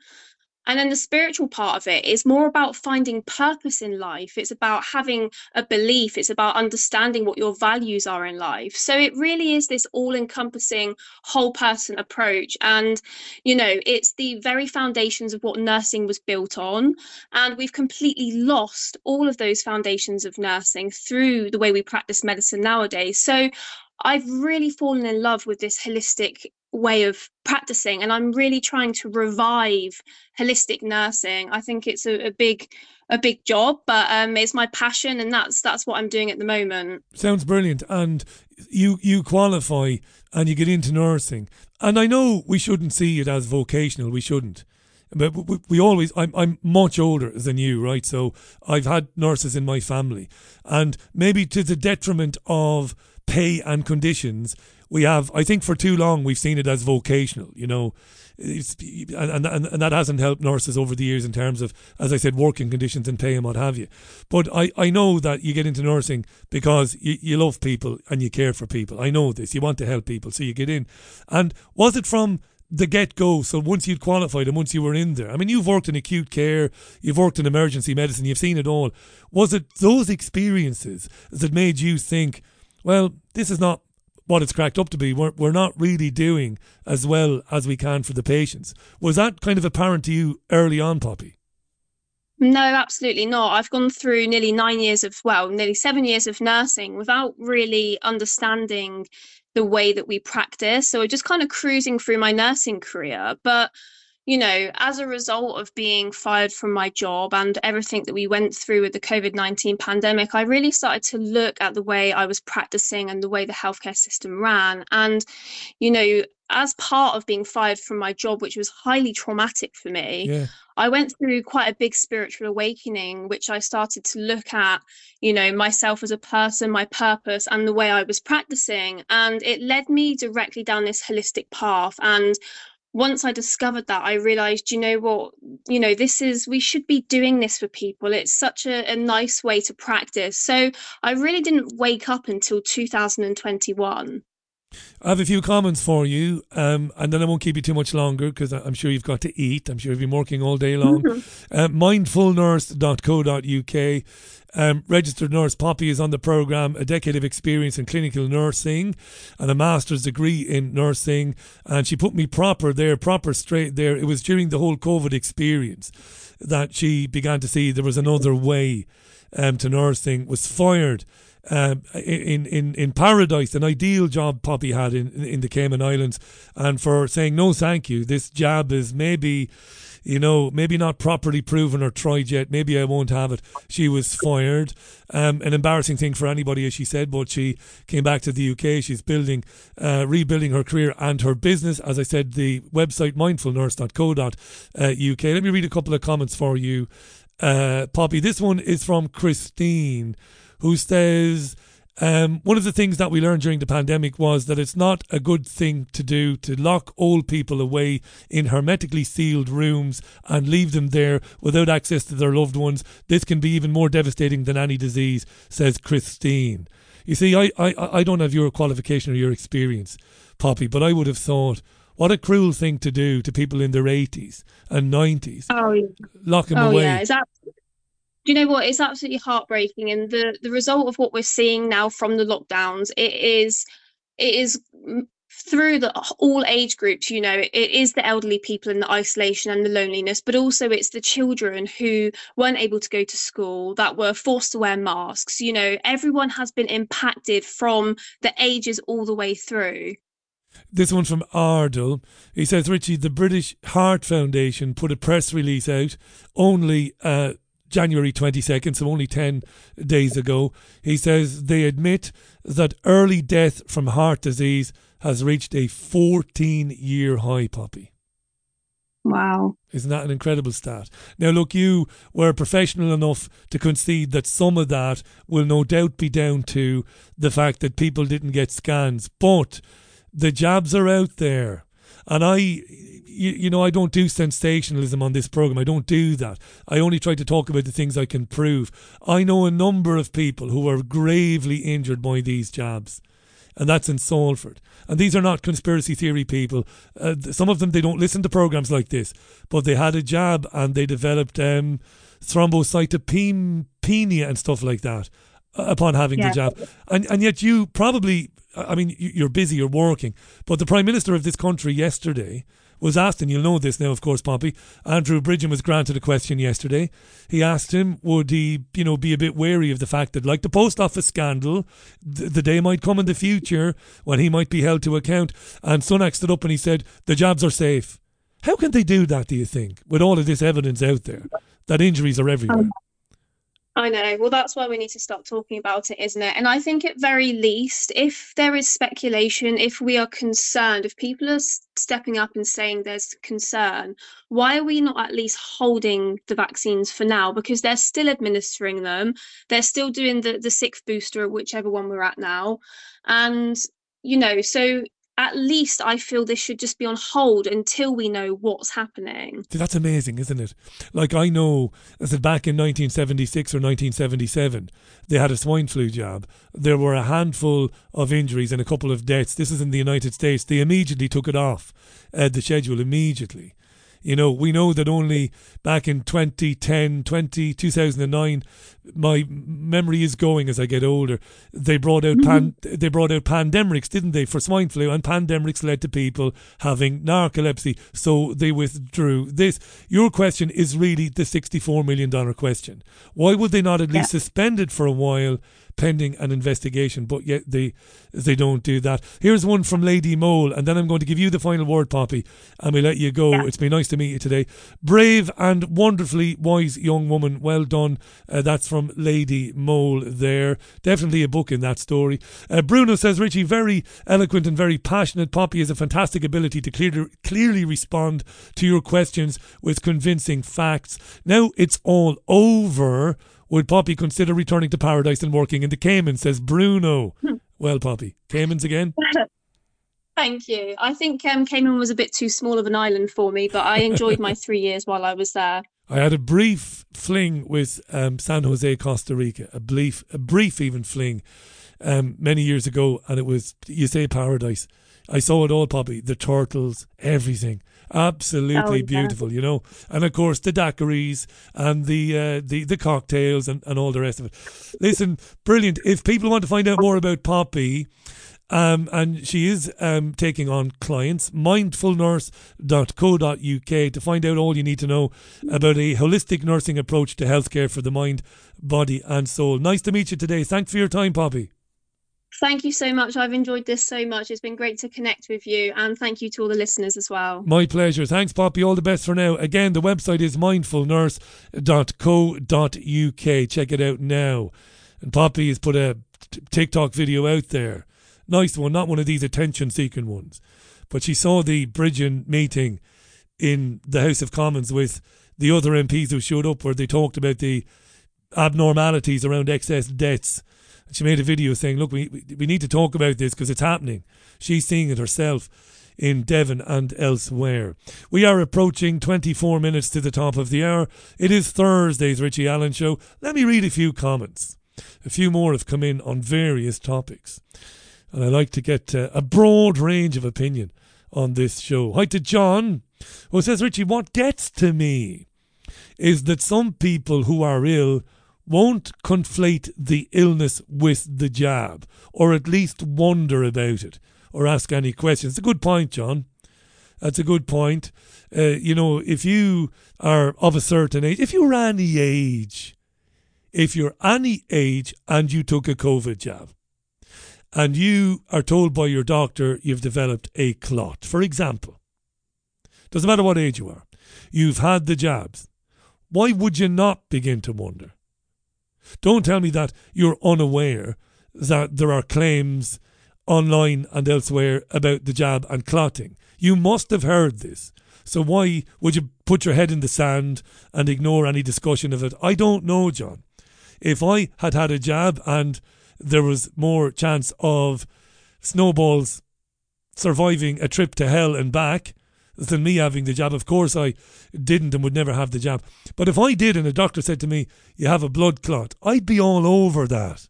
S12: And then the spiritual part of it is more about finding purpose in life. It's about having a belief. It's about understanding what your values are in life. So it really is this all encompassing whole person approach. And, you know, it's the very foundations of what nursing was built on. And we've completely lost all of those foundations of nursing through the way we practice medicine nowadays. So I've really fallen in love with this holistic way of practicing and i'm really trying to revive holistic nursing. I think it's a, a big a big job but um, it's my passion and that's that's what i'm doing at the moment.
S1: Sounds brilliant and you you qualify and you get into nursing. And i know we shouldn't see it as vocational we shouldn't but we, we always I'm, I'm much older than you right? So i've had nurses in my family and maybe to the detriment of pay and conditions we have, I think for too long, we've seen it as vocational, you know, and, and, and that hasn't helped nurses over the years in terms of, as I said, working conditions and pay and what have you. But I, I know that you get into nursing because you, you love people and you care for people. I know this. You want to help people, so you get in. And was it from the get go. So once you'd qualified and once you were in there, I mean, you've worked in acute care, you've worked in emergency medicine, you've seen it all. Was it those experiences that made you think, well, this is not what it's cracked up to be. We're, we're not really doing as well as we can for the patients. Was that kind of apparent to you early on, Poppy?
S12: No, absolutely not. I've gone through nearly nine years of, well, nearly seven years of nursing without really understanding the way that we practice. So I'm just kind of cruising through my nursing career. But you know, as a result of being fired from my job and everything that we went through with the COVID 19 pandemic, I really started to look at the way I was practicing and the way the healthcare system ran. And, you know, as part of being fired from my job, which was highly traumatic for me, yeah. I went through quite a big spiritual awakening, which I started to look at, you know, myself as a person, my purpose, and the way I was practicing. And it led me directly down this holistic path. And once I discovered that, I realized, you know what, you know, this is, we should be doing this for people. It's such a, a nice way to practice. So I really didn't wake up until 2021.
S1: I have a few comments for you, um, and then I won't keep you too much longer because I'm sure you've got to eat. I'm sure you've been working all day long. Mm-hmm. (laughs) Uh, mindfulnurse.co.uk. Um, registered nurse Poppy is on the program, a decade of experience in clinical nursing and a master's degree in nursing. And she put me proper there, proper straight there. It was during the whole COVID experience that she began to see there was another way um, to nursing. Was fired. Um, in, in, in paradise, an ideal job Poppy had in, in the Cayman Islands, and for saying no, thank you. This job is maybe you know, maybe not properly proven or tried yet. Maybe I won't have it. She was fired. Um, an embarrassing thing for anybody, as she said, but she came back to the UK. She's building, uh, rebuilding her career and her business. As I said, the website mindfulnurse.co.uk. Let me read a couple of comments for you, uh, Poppy. This one is from Christine, who says, um, one of the things that we learned during the pandemic was that it's not a good thing to do to lock old people away in hermetically sealed rooms and leave them there without access to their loved ones. This can be even more devastating than any disease, says Christine. You see, I, I, I don't have your qualification or your experience, Poppy, but I would have thought what a cruel thing to do to people in their 80s and 90s.
S12: Oh, yeah.
S1: Lock them
S12: oh,
S1: away.
S12: Yeah, that do you know what? It's absolutely heartbreaking, and the the result of what we're seeing now from the lockdowns, it is it is through the all age groups you know it is the elderly people and the isolation and the loneliness but also it's the children who weren't able to go to school that were forced to wear masks you know everyone has been impacted from the ages all the way through
S1: this one from Ardle. He says, Richie, the British Heart Foundation put a press release out only uh, January 22nd, so only 10 days ago. He says they admit that early death from heart disease has reached a 14 year high, Poppy.
S12: Wow.
S1: Isn't that an incredible stat? Now, look, you were professional enough to concede that some of that will no doubt be down to the fact that people didn't get scans, but the jabs are out there. And I, you, you, know, I don't do sensationalism on this program. I don't do that. I only try to talk about the things I can prove. I know a number of people who are gravely injured by these jabs, and that's in Salford. And these are not conspiracy theory people. Uh, some of them they don't listen to programs like this, but they had a jab and they developed um, thrombocytopenia and stuff like that uh, upon having yeah. the jab. And and yet you probably I mean, you're busy, you're working. But the Prime Minister of this country yesterday was asked, and you'll know this now, of course, Poppy. Andrew Bridgen was granted a question yesterday. He asked him, would he, you know, be a bit wary of the fact that, like the post office scandal, th- the day might come in the future when he might be held to account. And Sunak stood up and he said, the jobs are safe. How can they do that, do you think, with all of this evidence out there that injuries are everywhere? Um,
S12: I know. Well, that's why we need to stop talking about it, isn't it? And I think, at very least, if there is speculation, if we are concerned, if people are stepping up and saying there's concern, why are we not at least holding the vaccines for now? Because they're still administering them, they're still doing the, the sixth booster, whichever one we're at now. And, you know, so at least I feel this should just be on hold until we know what's happening.
S1: That's amazing, isn't it? Like I know, said back in 1976 or 1977, they had a swine flu jab. There were a handful of injuries and a couple of deaths. This is in the United States. They immediately took it off uh, the schedule immediately. You know, we know that only back in 2010, 20, 2009, my memory is going as I get older. They brought out pan, mm-hmm. they brought out Pandemrix, didn't they, for swine flu, and Pandemrix led to people having narcolepsy, so they withdrew. This your question is really the sixty-four million dollar question. Why would they not at least suspend it for a while? Pending an investigation, but yet they they don't do that. Here's one from Lady Mole, and then I'm going to give you the final word, Poppy, and we let you go. Yeah. It's been nice to meet you today. Brave and wonderfully wise young woman. Well done. Uh, that's from Lady Mole there. Definitely a book in that story. Uh, Bruno says, Richie, very eloquent and very passionate. Poppy has a fantastic ability to clear, clearly respond to your questions with convincing facts. Now it's all over. Would Poppy consider returning to paradise and working in the Caymans? Says Bruno. Hmm. well, Poppy, Caymans again? (laughs)
S12: Thank you. I think um, Cayman was a bit too small of an island for me, but I enjoyed my (laughs) three years while I was there.
S1: I had a brief fling with um, San Jose, Costa Rica, a brief, a brief even fling um, many years ago, and it was you say paradise. I saw it all, Poppy. The turtles, everything. Absolutely oh, yeah. beautiful, you know. And of course the daiquiris and the uh, the the cocktails and, and all the rest of it. Listen, brilliant. If people want to find out more about Poppy, um, and she is um, taking on clients. Mindfulnurse.co.uk to find out all you need to know about a holistic nursing approach to healthcare for the mind, body, and soul. Nice to meet you today. Thanks for your time, Poppy.
S12: Thank you so much. I've enjoyed this so much. It's been great to connect with you, and thank you to all the listeners as well.
S1: My pleasure. Thanks, Poppy. All the best for now. Again, the website is mindfulnurse.co.uk. Check it out now. And Poppy has put a TikTok video out there. Nice one, not one of these attention seeking ones. But she saw the Bridgen meeting in the House of Commons with the other MPs who showed up, where they talked about the abnormalities around excess deaths she made a video saying, "Look, we we need to talk about this because it's happening." She's seeing it herself in Devon and elsewhere. We are approaching 24 minutes to the top of the hour. It is Thursday's Richie Allen show. Let me read a few comments. A few more have come in on various topics. And I like to get uh, a broad range of opinion on this show. Hi to John, who says, Richie, what gets to me is that some people who are ill won't conflate the illness with the jab, or at least wonder about it. or ask any questions. It's a good point, John. That's a good point. Uh, you know, if you are of a certain age, if you're any age, if you're any age and you took a COVID jab, and you are told by your doctor you've developed a clot, for example, doesn't matter what age you are, you've had the jabs, why would you not begin to wonder? Don't tell me that you're unaware that there are claims online and elsewhere about the jab and clotting. You must have heard this. So why would you put your head in the sand and ignore any discussion of it? I don't know, John. If I had had a jab and there was more chance of snowballs surviving a trip to hell and back than me having the jab. Of course, I didn't and would never have the jab. But if I did and a doctor said to me, You have a blood clot, I'd be all over that.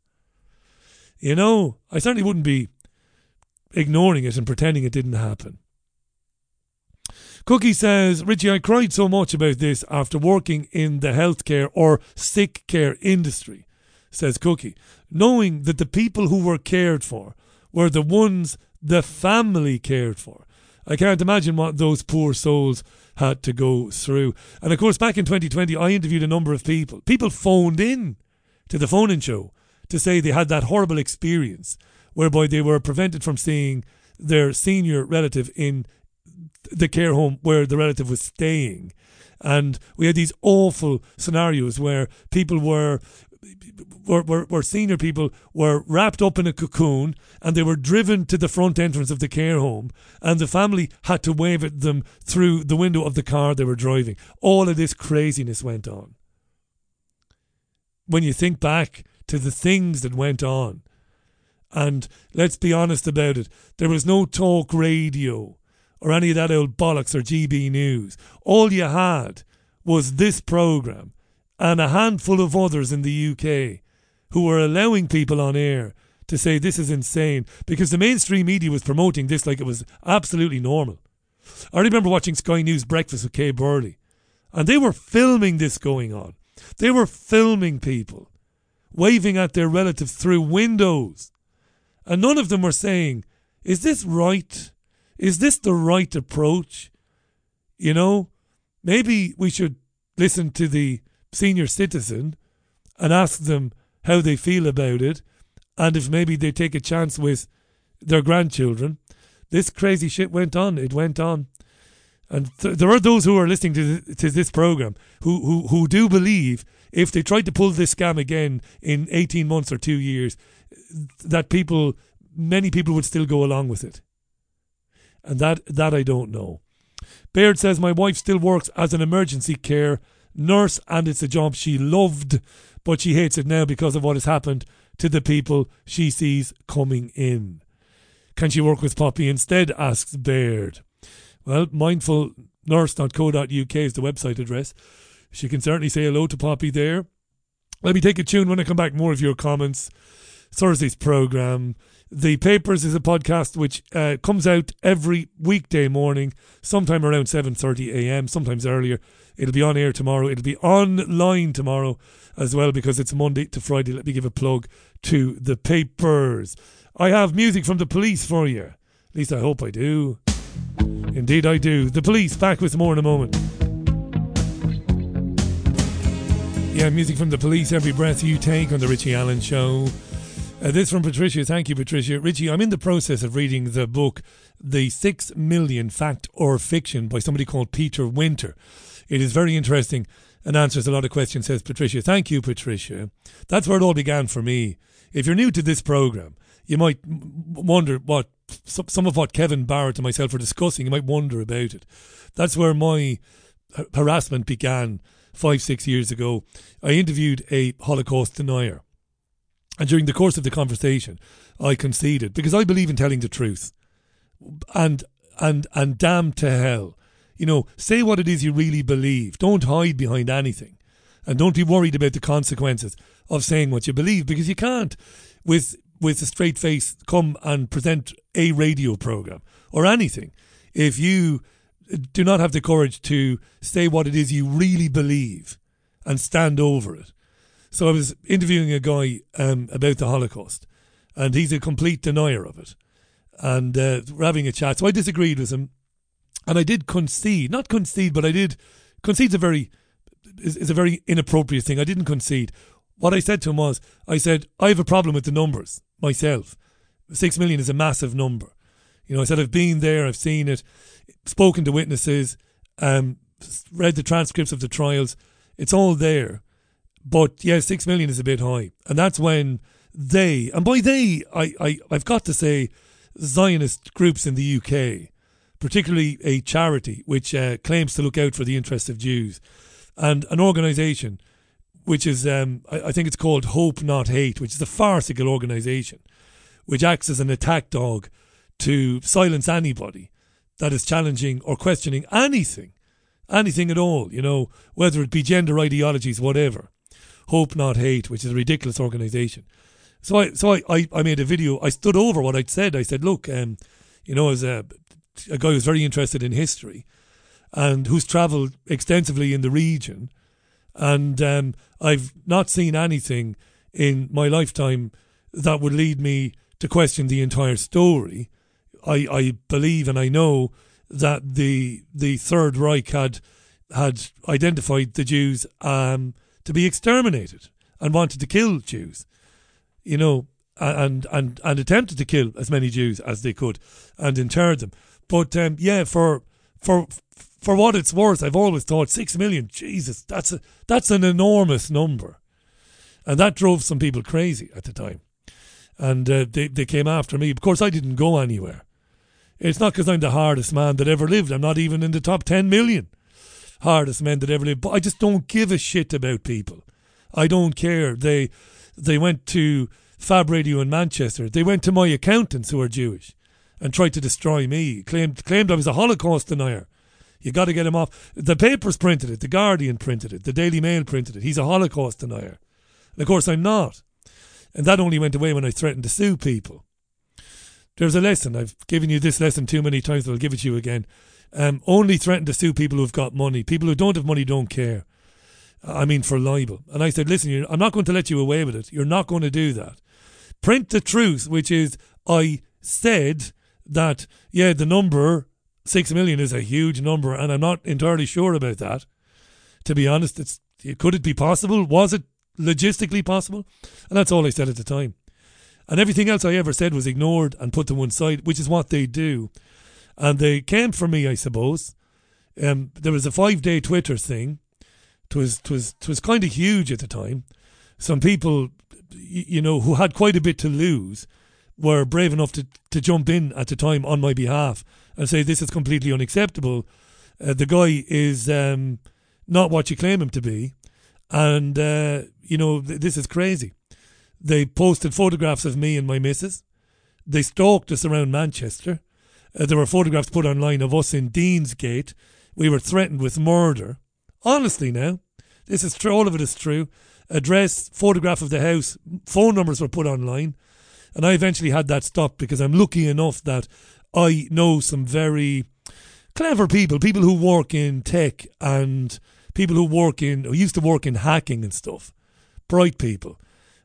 S1: You know, I certainly wouldn't be ignoring it and pretending it didn't happen. Cookie says, Richie, I cried so much about this after working in the healthcare or sick care industry, says Cookie, knowing that the people who were cared for were the ones the family cared for. I can't imagine what those poor souls had to go through. And of course, back in 2020, I interviewed a number of people. People phoned in to the phone in show to say they had that horrible experience whereby they were prevented from seeing their senior relative in the care home where the relative was staying. And we had these awful scenarios where people were where, where, where, senior people were wrapped up in a cocoon and they were driven to the front entrance of the care home and the family had to wave at them through the window of the car they were driving. All of this craziness went on. When you think back to the things that went on, and let's be honest about it, there was no talk radio or any of that old bollocks or GB News. All you had was this programme and a handful of others in the UK who were allowing people on air to say this is insane because the mainstream media was promoting this like it was absolutely normal. I remember watching Sky News Breakfast with Kay Burley, and they were filming this going on. They were filming people waving at their relatives through windows. And none of them were saying, Is this right? Is this the right approach? You know, maybe we should listen to the senior citizen and ask them how they feel about it and if maybe they take a chance with their grandchildren. This crazy shit went on. It went on. And th- there are those who are listening to, th- to this program who, who, who do believe if they tried to pull this scam again in 18 months or two years, that people, many people would still go along with it. And that, that I don't know. Baird says, My wife still works as an emergency care nurse and it's a job she loved, but she hates it now because of what has happened to the people she sees coming in. Can she work with Poppy instead? asks Baird. Well, mindfulnurse.co.uk is the website address. She can certainly say hello to Poppy there. Let me take a tune when I come back. More of your comments. Thursday's programme. The Papers is a podcast which uh, comes out every weekday morning, sometime around 7.30 a.m., sometimes earlier. It'll be on air tomorrow. It'll be online tomorrow as well because it's Monday to Friday. Let me give a plug to the Papers. I have music from the police for you. At least I hope I do. Indeed, I do. The police back with more in a moment. Yeah, music from the police, every breath you take on the Richie Allen Show. Uh, this from Patricia. Thank you, Patricia. Richie, I'm in the process of reading the book, The Six Million Fact or Fiction by somebody called Peter Winter. It is very interesting and answers a lot of questions, says Patricia. Thank you, Patricia. That's where it all began for me. If you're new to this program, you might wonder what some of what Kevin Barrett and myself are discussing. You might wonder about it. That's where my harassment began five, six years ago. I interviewed a Holocaust denier and during the course of the conversation, I conceded because I believe in telling the truth. And and and damn to hell. You know, say what it is you really believe. Don't hide behind anything. And don't be worried about the consequences of saying what you believe because you can't with with a straight face come and present a radio program or anything if you do not have the courage to say what it is you really believe and stand over it so I was interviewing a guy um, about the Holocaust, and he's a complete denier of it. and uh, we're having a chat. So I disagreed with him, and I did concede, not concede, but I did concede's a very is, is a very inappropriate thing. I didn't concede. What I said to him was, I said I have a problem with the numbers myself. Six million is a massive number. You know, I said I've been there, I've seen it, spoken to witnesses, um, read the transcripts of the trials. It's all there. But yeah, six million is a bit high. And that's when they, and by they, I, I, I've got to say, Zionist groups in the UK, particularly a charity which uh, claims to look out for the interests of Jews, and an organisation which is, um, I, I think it's called Hope Not Hate, which is a farcical organisation which acts as an attack dog to silence anybody that is challenging or questioning anything, anything at all, you know, whether it be gender ideologies, whatever. Hope Not Hate, which is a ridiculous organisation. So I so I, I, I, made a video. I stood over what I'd said. I said, look, um, you know, as a, a guy who's very interested in history and who's travelled extensively in the region, and um, I've not seen anything in my lifetime that would lead me to question the entire story. I, I believe and I know that the the Third Reich had had identified the Jews um, to be exterminated and wanted to kill Jews, you know, and and and attempted to kill as many Jews as they could and interred them. But um, yeah, for for for what it's worth, I've always thought six million. Jesus, that's a that's an enormous number, and that drove some people crazy at the time and uh, they they came after me. Of course, I didn't go anywhere. It's not because I'm the hardest man that ever lived. I'm not even in the top ten million hardest men that ever lived. But I just don't give a shit about people. I don't care. They they went to Fab Radio in Manchester. They went to my accountants who are Jewish and tried to destroy me. Claimed claimed I was a Holocaust denier. You got to get him off. The papers printed it. The Guardian printed it. The Daily Mail printed it. He's a Holocaust denier. And of course, I'm not. And that only went away when I threatened to sue people. There's a lesson. I've given you this lesson too many times, but I'll give it to you again. Um, only threaten to sue people who've got money. People who don't have money don't care. I mean, for libel. And I said, listen, I'm not going to let you away with it. You're not going to do that. Print the truth, which is, I said that, yeah, the number, six million, is a huge number, and I'm not entirely sure about that. To be honest, it's could it be possible? Was it logistically possible. And that's all I said at the time. And everything else I ever said was ignored and put to one side, which is what they do. And they came for me, I suppose. Um, there was a five day Twitter thing. It was, it was, it was kind of huge at the time. Some people, you know, who had quite a bit to lose were brave enough to, to jump in at the time on my behalf and say, this is completely unacceptable. Uh, the guy is um, not what you claim him to be. And uh, you know, th- this is crazy. They posted photographs of me and my missus. They stalked us around Manchester. Uh, there were photographs put online of us in Deansgate. We were threatened with murder. Honestly, now, this is true. All of it is true. Address, photograph of the house, phone numbers were put online. And I eventually had that stopped because I'm lucky enough that I know some very clever people, people who work in tech and people who work in, who used to work in hacking and stuff bright people.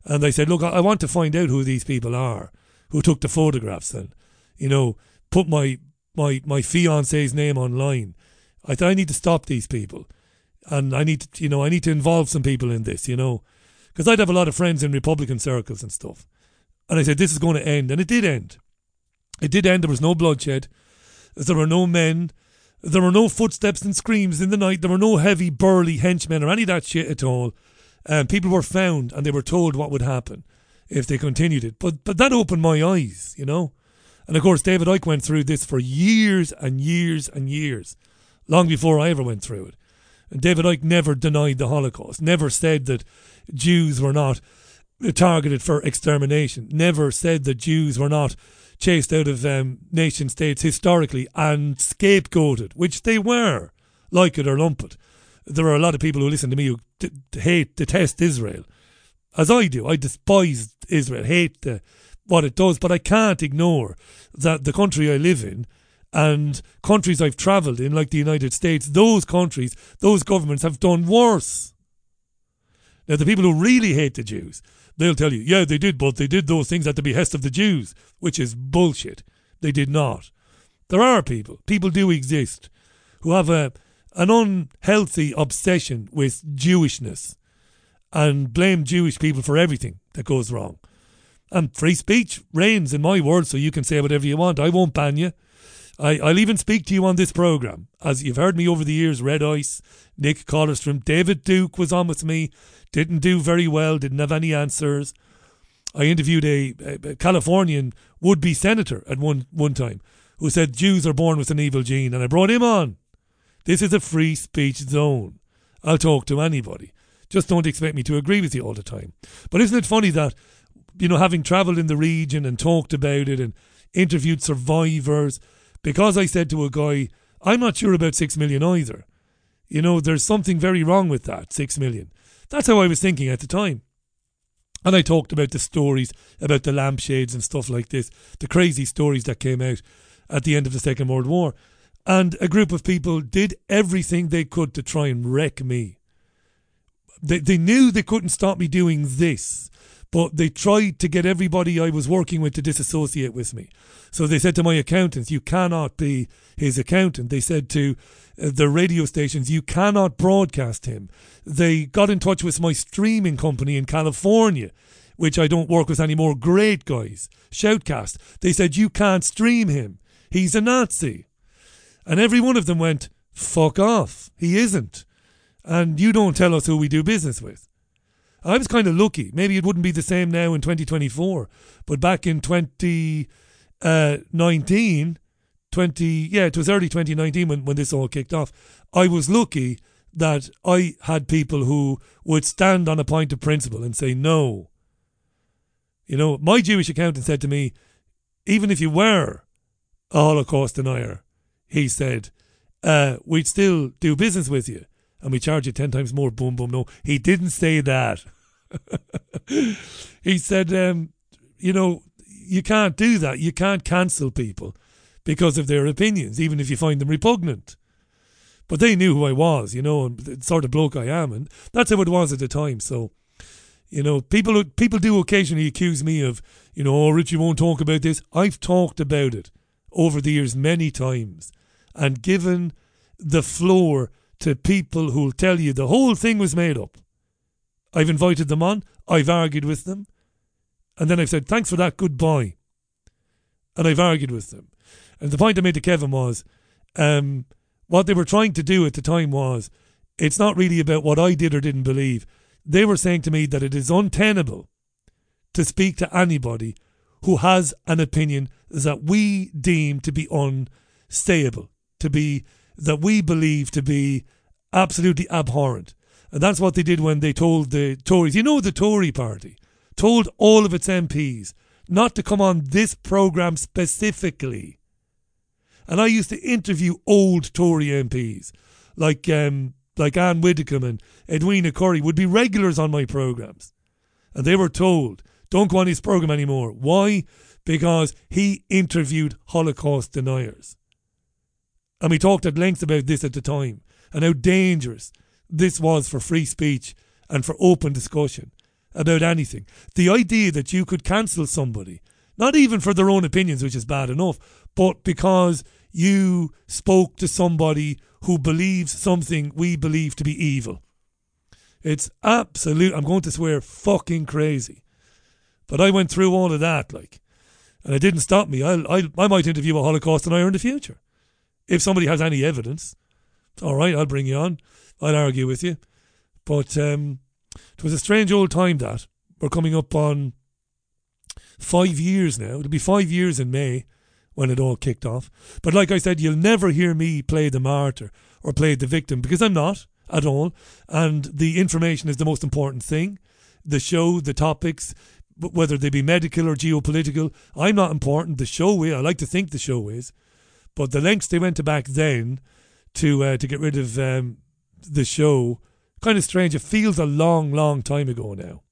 S1: And they said, look, I want to find out who these people are who took the photographs and, you know, put my, my, my fiance's name online. I thought I need to stop these people. And I need to, you know, I need to involve some people in this, you know, because I'd have a lot of friends in Republican circles and stuff. And I said, this is going to end. And it did end. It did end. There was no bloodshed. There were no men. There were no footsteps and screams in the night. There were no heavy, burly henchmen or any of that shit at all. Um, people were found and they were told what would happen if they continued it. But but that opened my eyes, you know. And of course, David Icke went through this for years and years and years, long before I ever went through it. And David Icke never denied the Holocaust, never said that Jews were not targeted for extermination, never said that Jews were not chased out of um, nation states historically and scapegoated, which they were, like it or lump it there are a lot of people who listen to me who d- hate, detest Israel, as I do. I despise Israel, hate the, what it does, but I can't ignore that the country I live in and countries I've travelled in, like the United States, those countries, those governments have done worse. Now, the people who really hate the Jews, they'll tell you, yeah, they did, but they did those things at the behest of the Jews, which is bullshit. They did not. There are people, people do exist, who have a an unhealthy obsession with Jewishness and blame Jewish people for everything that goes wrong. And free speech reigns in my world, so you can say whatever you want. I won't ban you. I, I'll even speak to you on this programme. As you've heard me over the years, Red Ice, Nick Kollerstrom, David Duke was on with me, didn't do very well, didn't have any answers. I interviewed a, a Californian would be senator at one, one time who said Jews are born with an evil gene, and I brought him on. This is a free speech zone. I'll talk to anybody. Just don't expect me to agree with you all the time. But isn't it funny that, you know, having travelled in the region and talked about it and interviewed survivors, because I said to a guy, I'm not sure about six million either. You know, there's something very wrong with that, six million. That's how I was thinking at the time. And I talked about the stories about the lampshades and stuff like this, the crazy stories that came out at the end of the Second World War. And a group of people did everything they could to try and wreck me. They, they knew they couldn't stop me doing this, but they tried to get everybody I was working with to disassociate with me. So they said to my accountants, You cannot be his accountant. They said to uh, the radio stations, You cannot broadcast him. They got in touch with my streaming company in California, which I don't work with anymore. Great guys. Shoutcast. They said, You can't stream him. He's a Nazi. And every one of them went, Fuck off. He isn't. And you don't tell us who we do business with. I was kind of lucky. Maybe it wouldn't be the same now in 2024, but back in 2019, uh, 20, yeah, it was early 2019 when, when this all kicked off. I was lucky that I had people who would stand on a point of principle and say no. You know, my Jewish accountant said to me, even if you were a Holocaust denier, he said, uh, we'd still do business with you and we charge you 10 times more. Boom, boom. No, he didn't say that. (laughs) he said, um, you know, you can't do that. You can't cancel people because of their opinions, even if you find them repugnant. But they knew who I was, you know, and the sort of bloke I am, and that's how it was at the time. So, you know, people people do occasionally accuse me of, you know, oh, Richie won't talk about this. I've talked about it over the years many times, and given the floor to people who'll tell you the whole thing was made up. I've invited them on, I've argued with them, and then I've said, thanks for that, goodbye. And I've argued with them. And the point I made to Kevin was, um, what they were trying to do at the time was, it's not really about what I did or didn't believe. They were saying to me that it is untenable to speak to anybody who has an opinion that we deem to be unstable, to be that we believe to be absolutely abhorrent. And that's what they did when they told the Tories, you know, the Tory party told all of its MPs not to come on this programme specifically. And I used to interview old Tory MPs like um, like Anne Widdecombe and Edwina Currie would be regulars on my programmes. And they were told, don't go on his programme anymore. Why? Because he interviewed Holocaust deniers. And we talked at length about this at the time and how dangerous this was for free speech and for open discussion about anything. The idea that you could cancel somebody, not even for their own opinions, which is bad enough, but because you spoke to somebody who believes something we believe to be evil. It's absolute, I'm going to swear, fucking crazy. But I went through all of that, like, and it didn't stop me. I, I, I might interview a Holocaust denier in the future if somebody has any evidence, all right, I'll bring you on. I'll argue with you. But um, it was a strange old time that. We're coming up on five years now. It'll be five years in May when it all kicked off. But like I said, you'll never hear me play the martyr or play the victim because I'm not at all. And the information is the most important thing. The show, the topics, whether they be medical or geopolitical, I'm not important. The show is. I like to think the show is. But the lengths they went to back then to uh, to get rid of um, the show, kind of strange. It feels a long, long time ago now,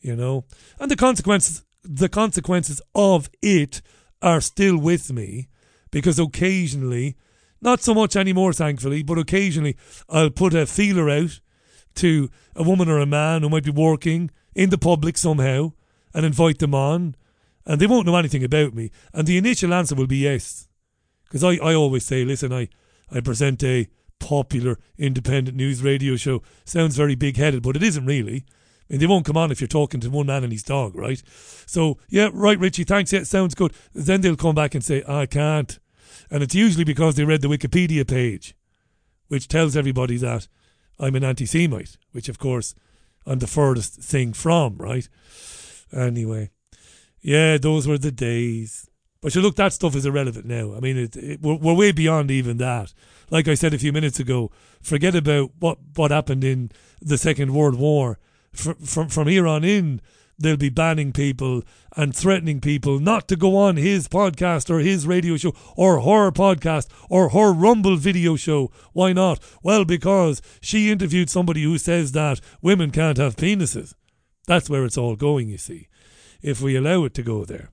S1: you know. And the consequences, the consequences of it are still with me because occasionally, not so much anymore, thankfully, but occasionally I'll put a feeler out to a woman or a man who might be working in the public somehow and invite them on and they won't know anything about me. And the initial answer will be yes. Because I, I always say, listen, I, I present a popular independent news radio show. Sounds very big headed, but it isn't really. And they won't come on if you're talking to one man and his dog, right? So, yeah, right, Richie, thanks. Yeah, sounds good. Then they'll come back and say, I can't. And it's usually because they read the Wikipedia page, which tells everybody that I'm an anti Semite, which, of course, I'm the furthest thing from, right? Anyway, yeah, those were the days. But you look, that stuff is irrelevant now. I mean, it, it, we're, we're way beyond even that. Like I said a few minutes ago, forget about what, what happened in the Second World War. From, from, from here on in, they'll be banning people and threatening people not to go on his podcast or his radio show or her podcast or her Rumble video show. Why not? Well, because she interviewed somebody who says that women can't have penises. That's where it's all going, you see, if we allow it to go there.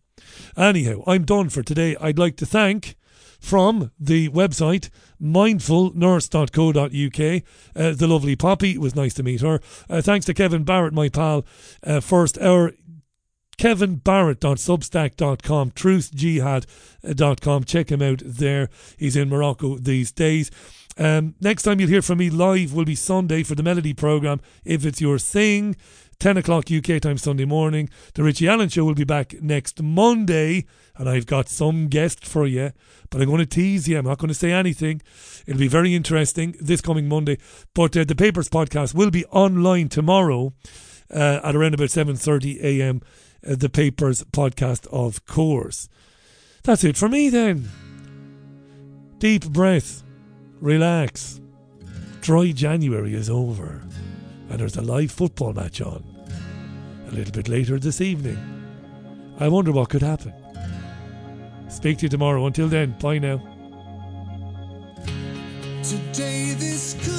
S1: Anyhow, I'm done for today. I'd like to thank from the website mindfulnurse.co.uk. Uh, the lovely Poppy, it was nice to meet her. Uh, thanks to Kevin Barrett, my pal. Uh, first, our kevinbarrett.substack.com, truthjihad.com. Check him out there. He's in Morocco these days. Um, next time you'll hear from me live will be Sunday for the Melody programme. If it's your thing, 10 o'clock UK time Sunday morning. The Richie Allen Show will be back next Monday, and I've got some guest for you, but I'm going to tease you. I'm not going to say anything. It'll be very interesting this coming Monday. But uh, the Papers podcast will be online tomorrow uh, at around about 7.30 a.m. Uh, the Papers podcast, of course. That's it for me then. Deep breath. Relax. Dry January is over and there's a live football match on a little bit later this evening. I wonder what could happen. Speak to you tomorrow. Until then, bye now.
S13: Today this could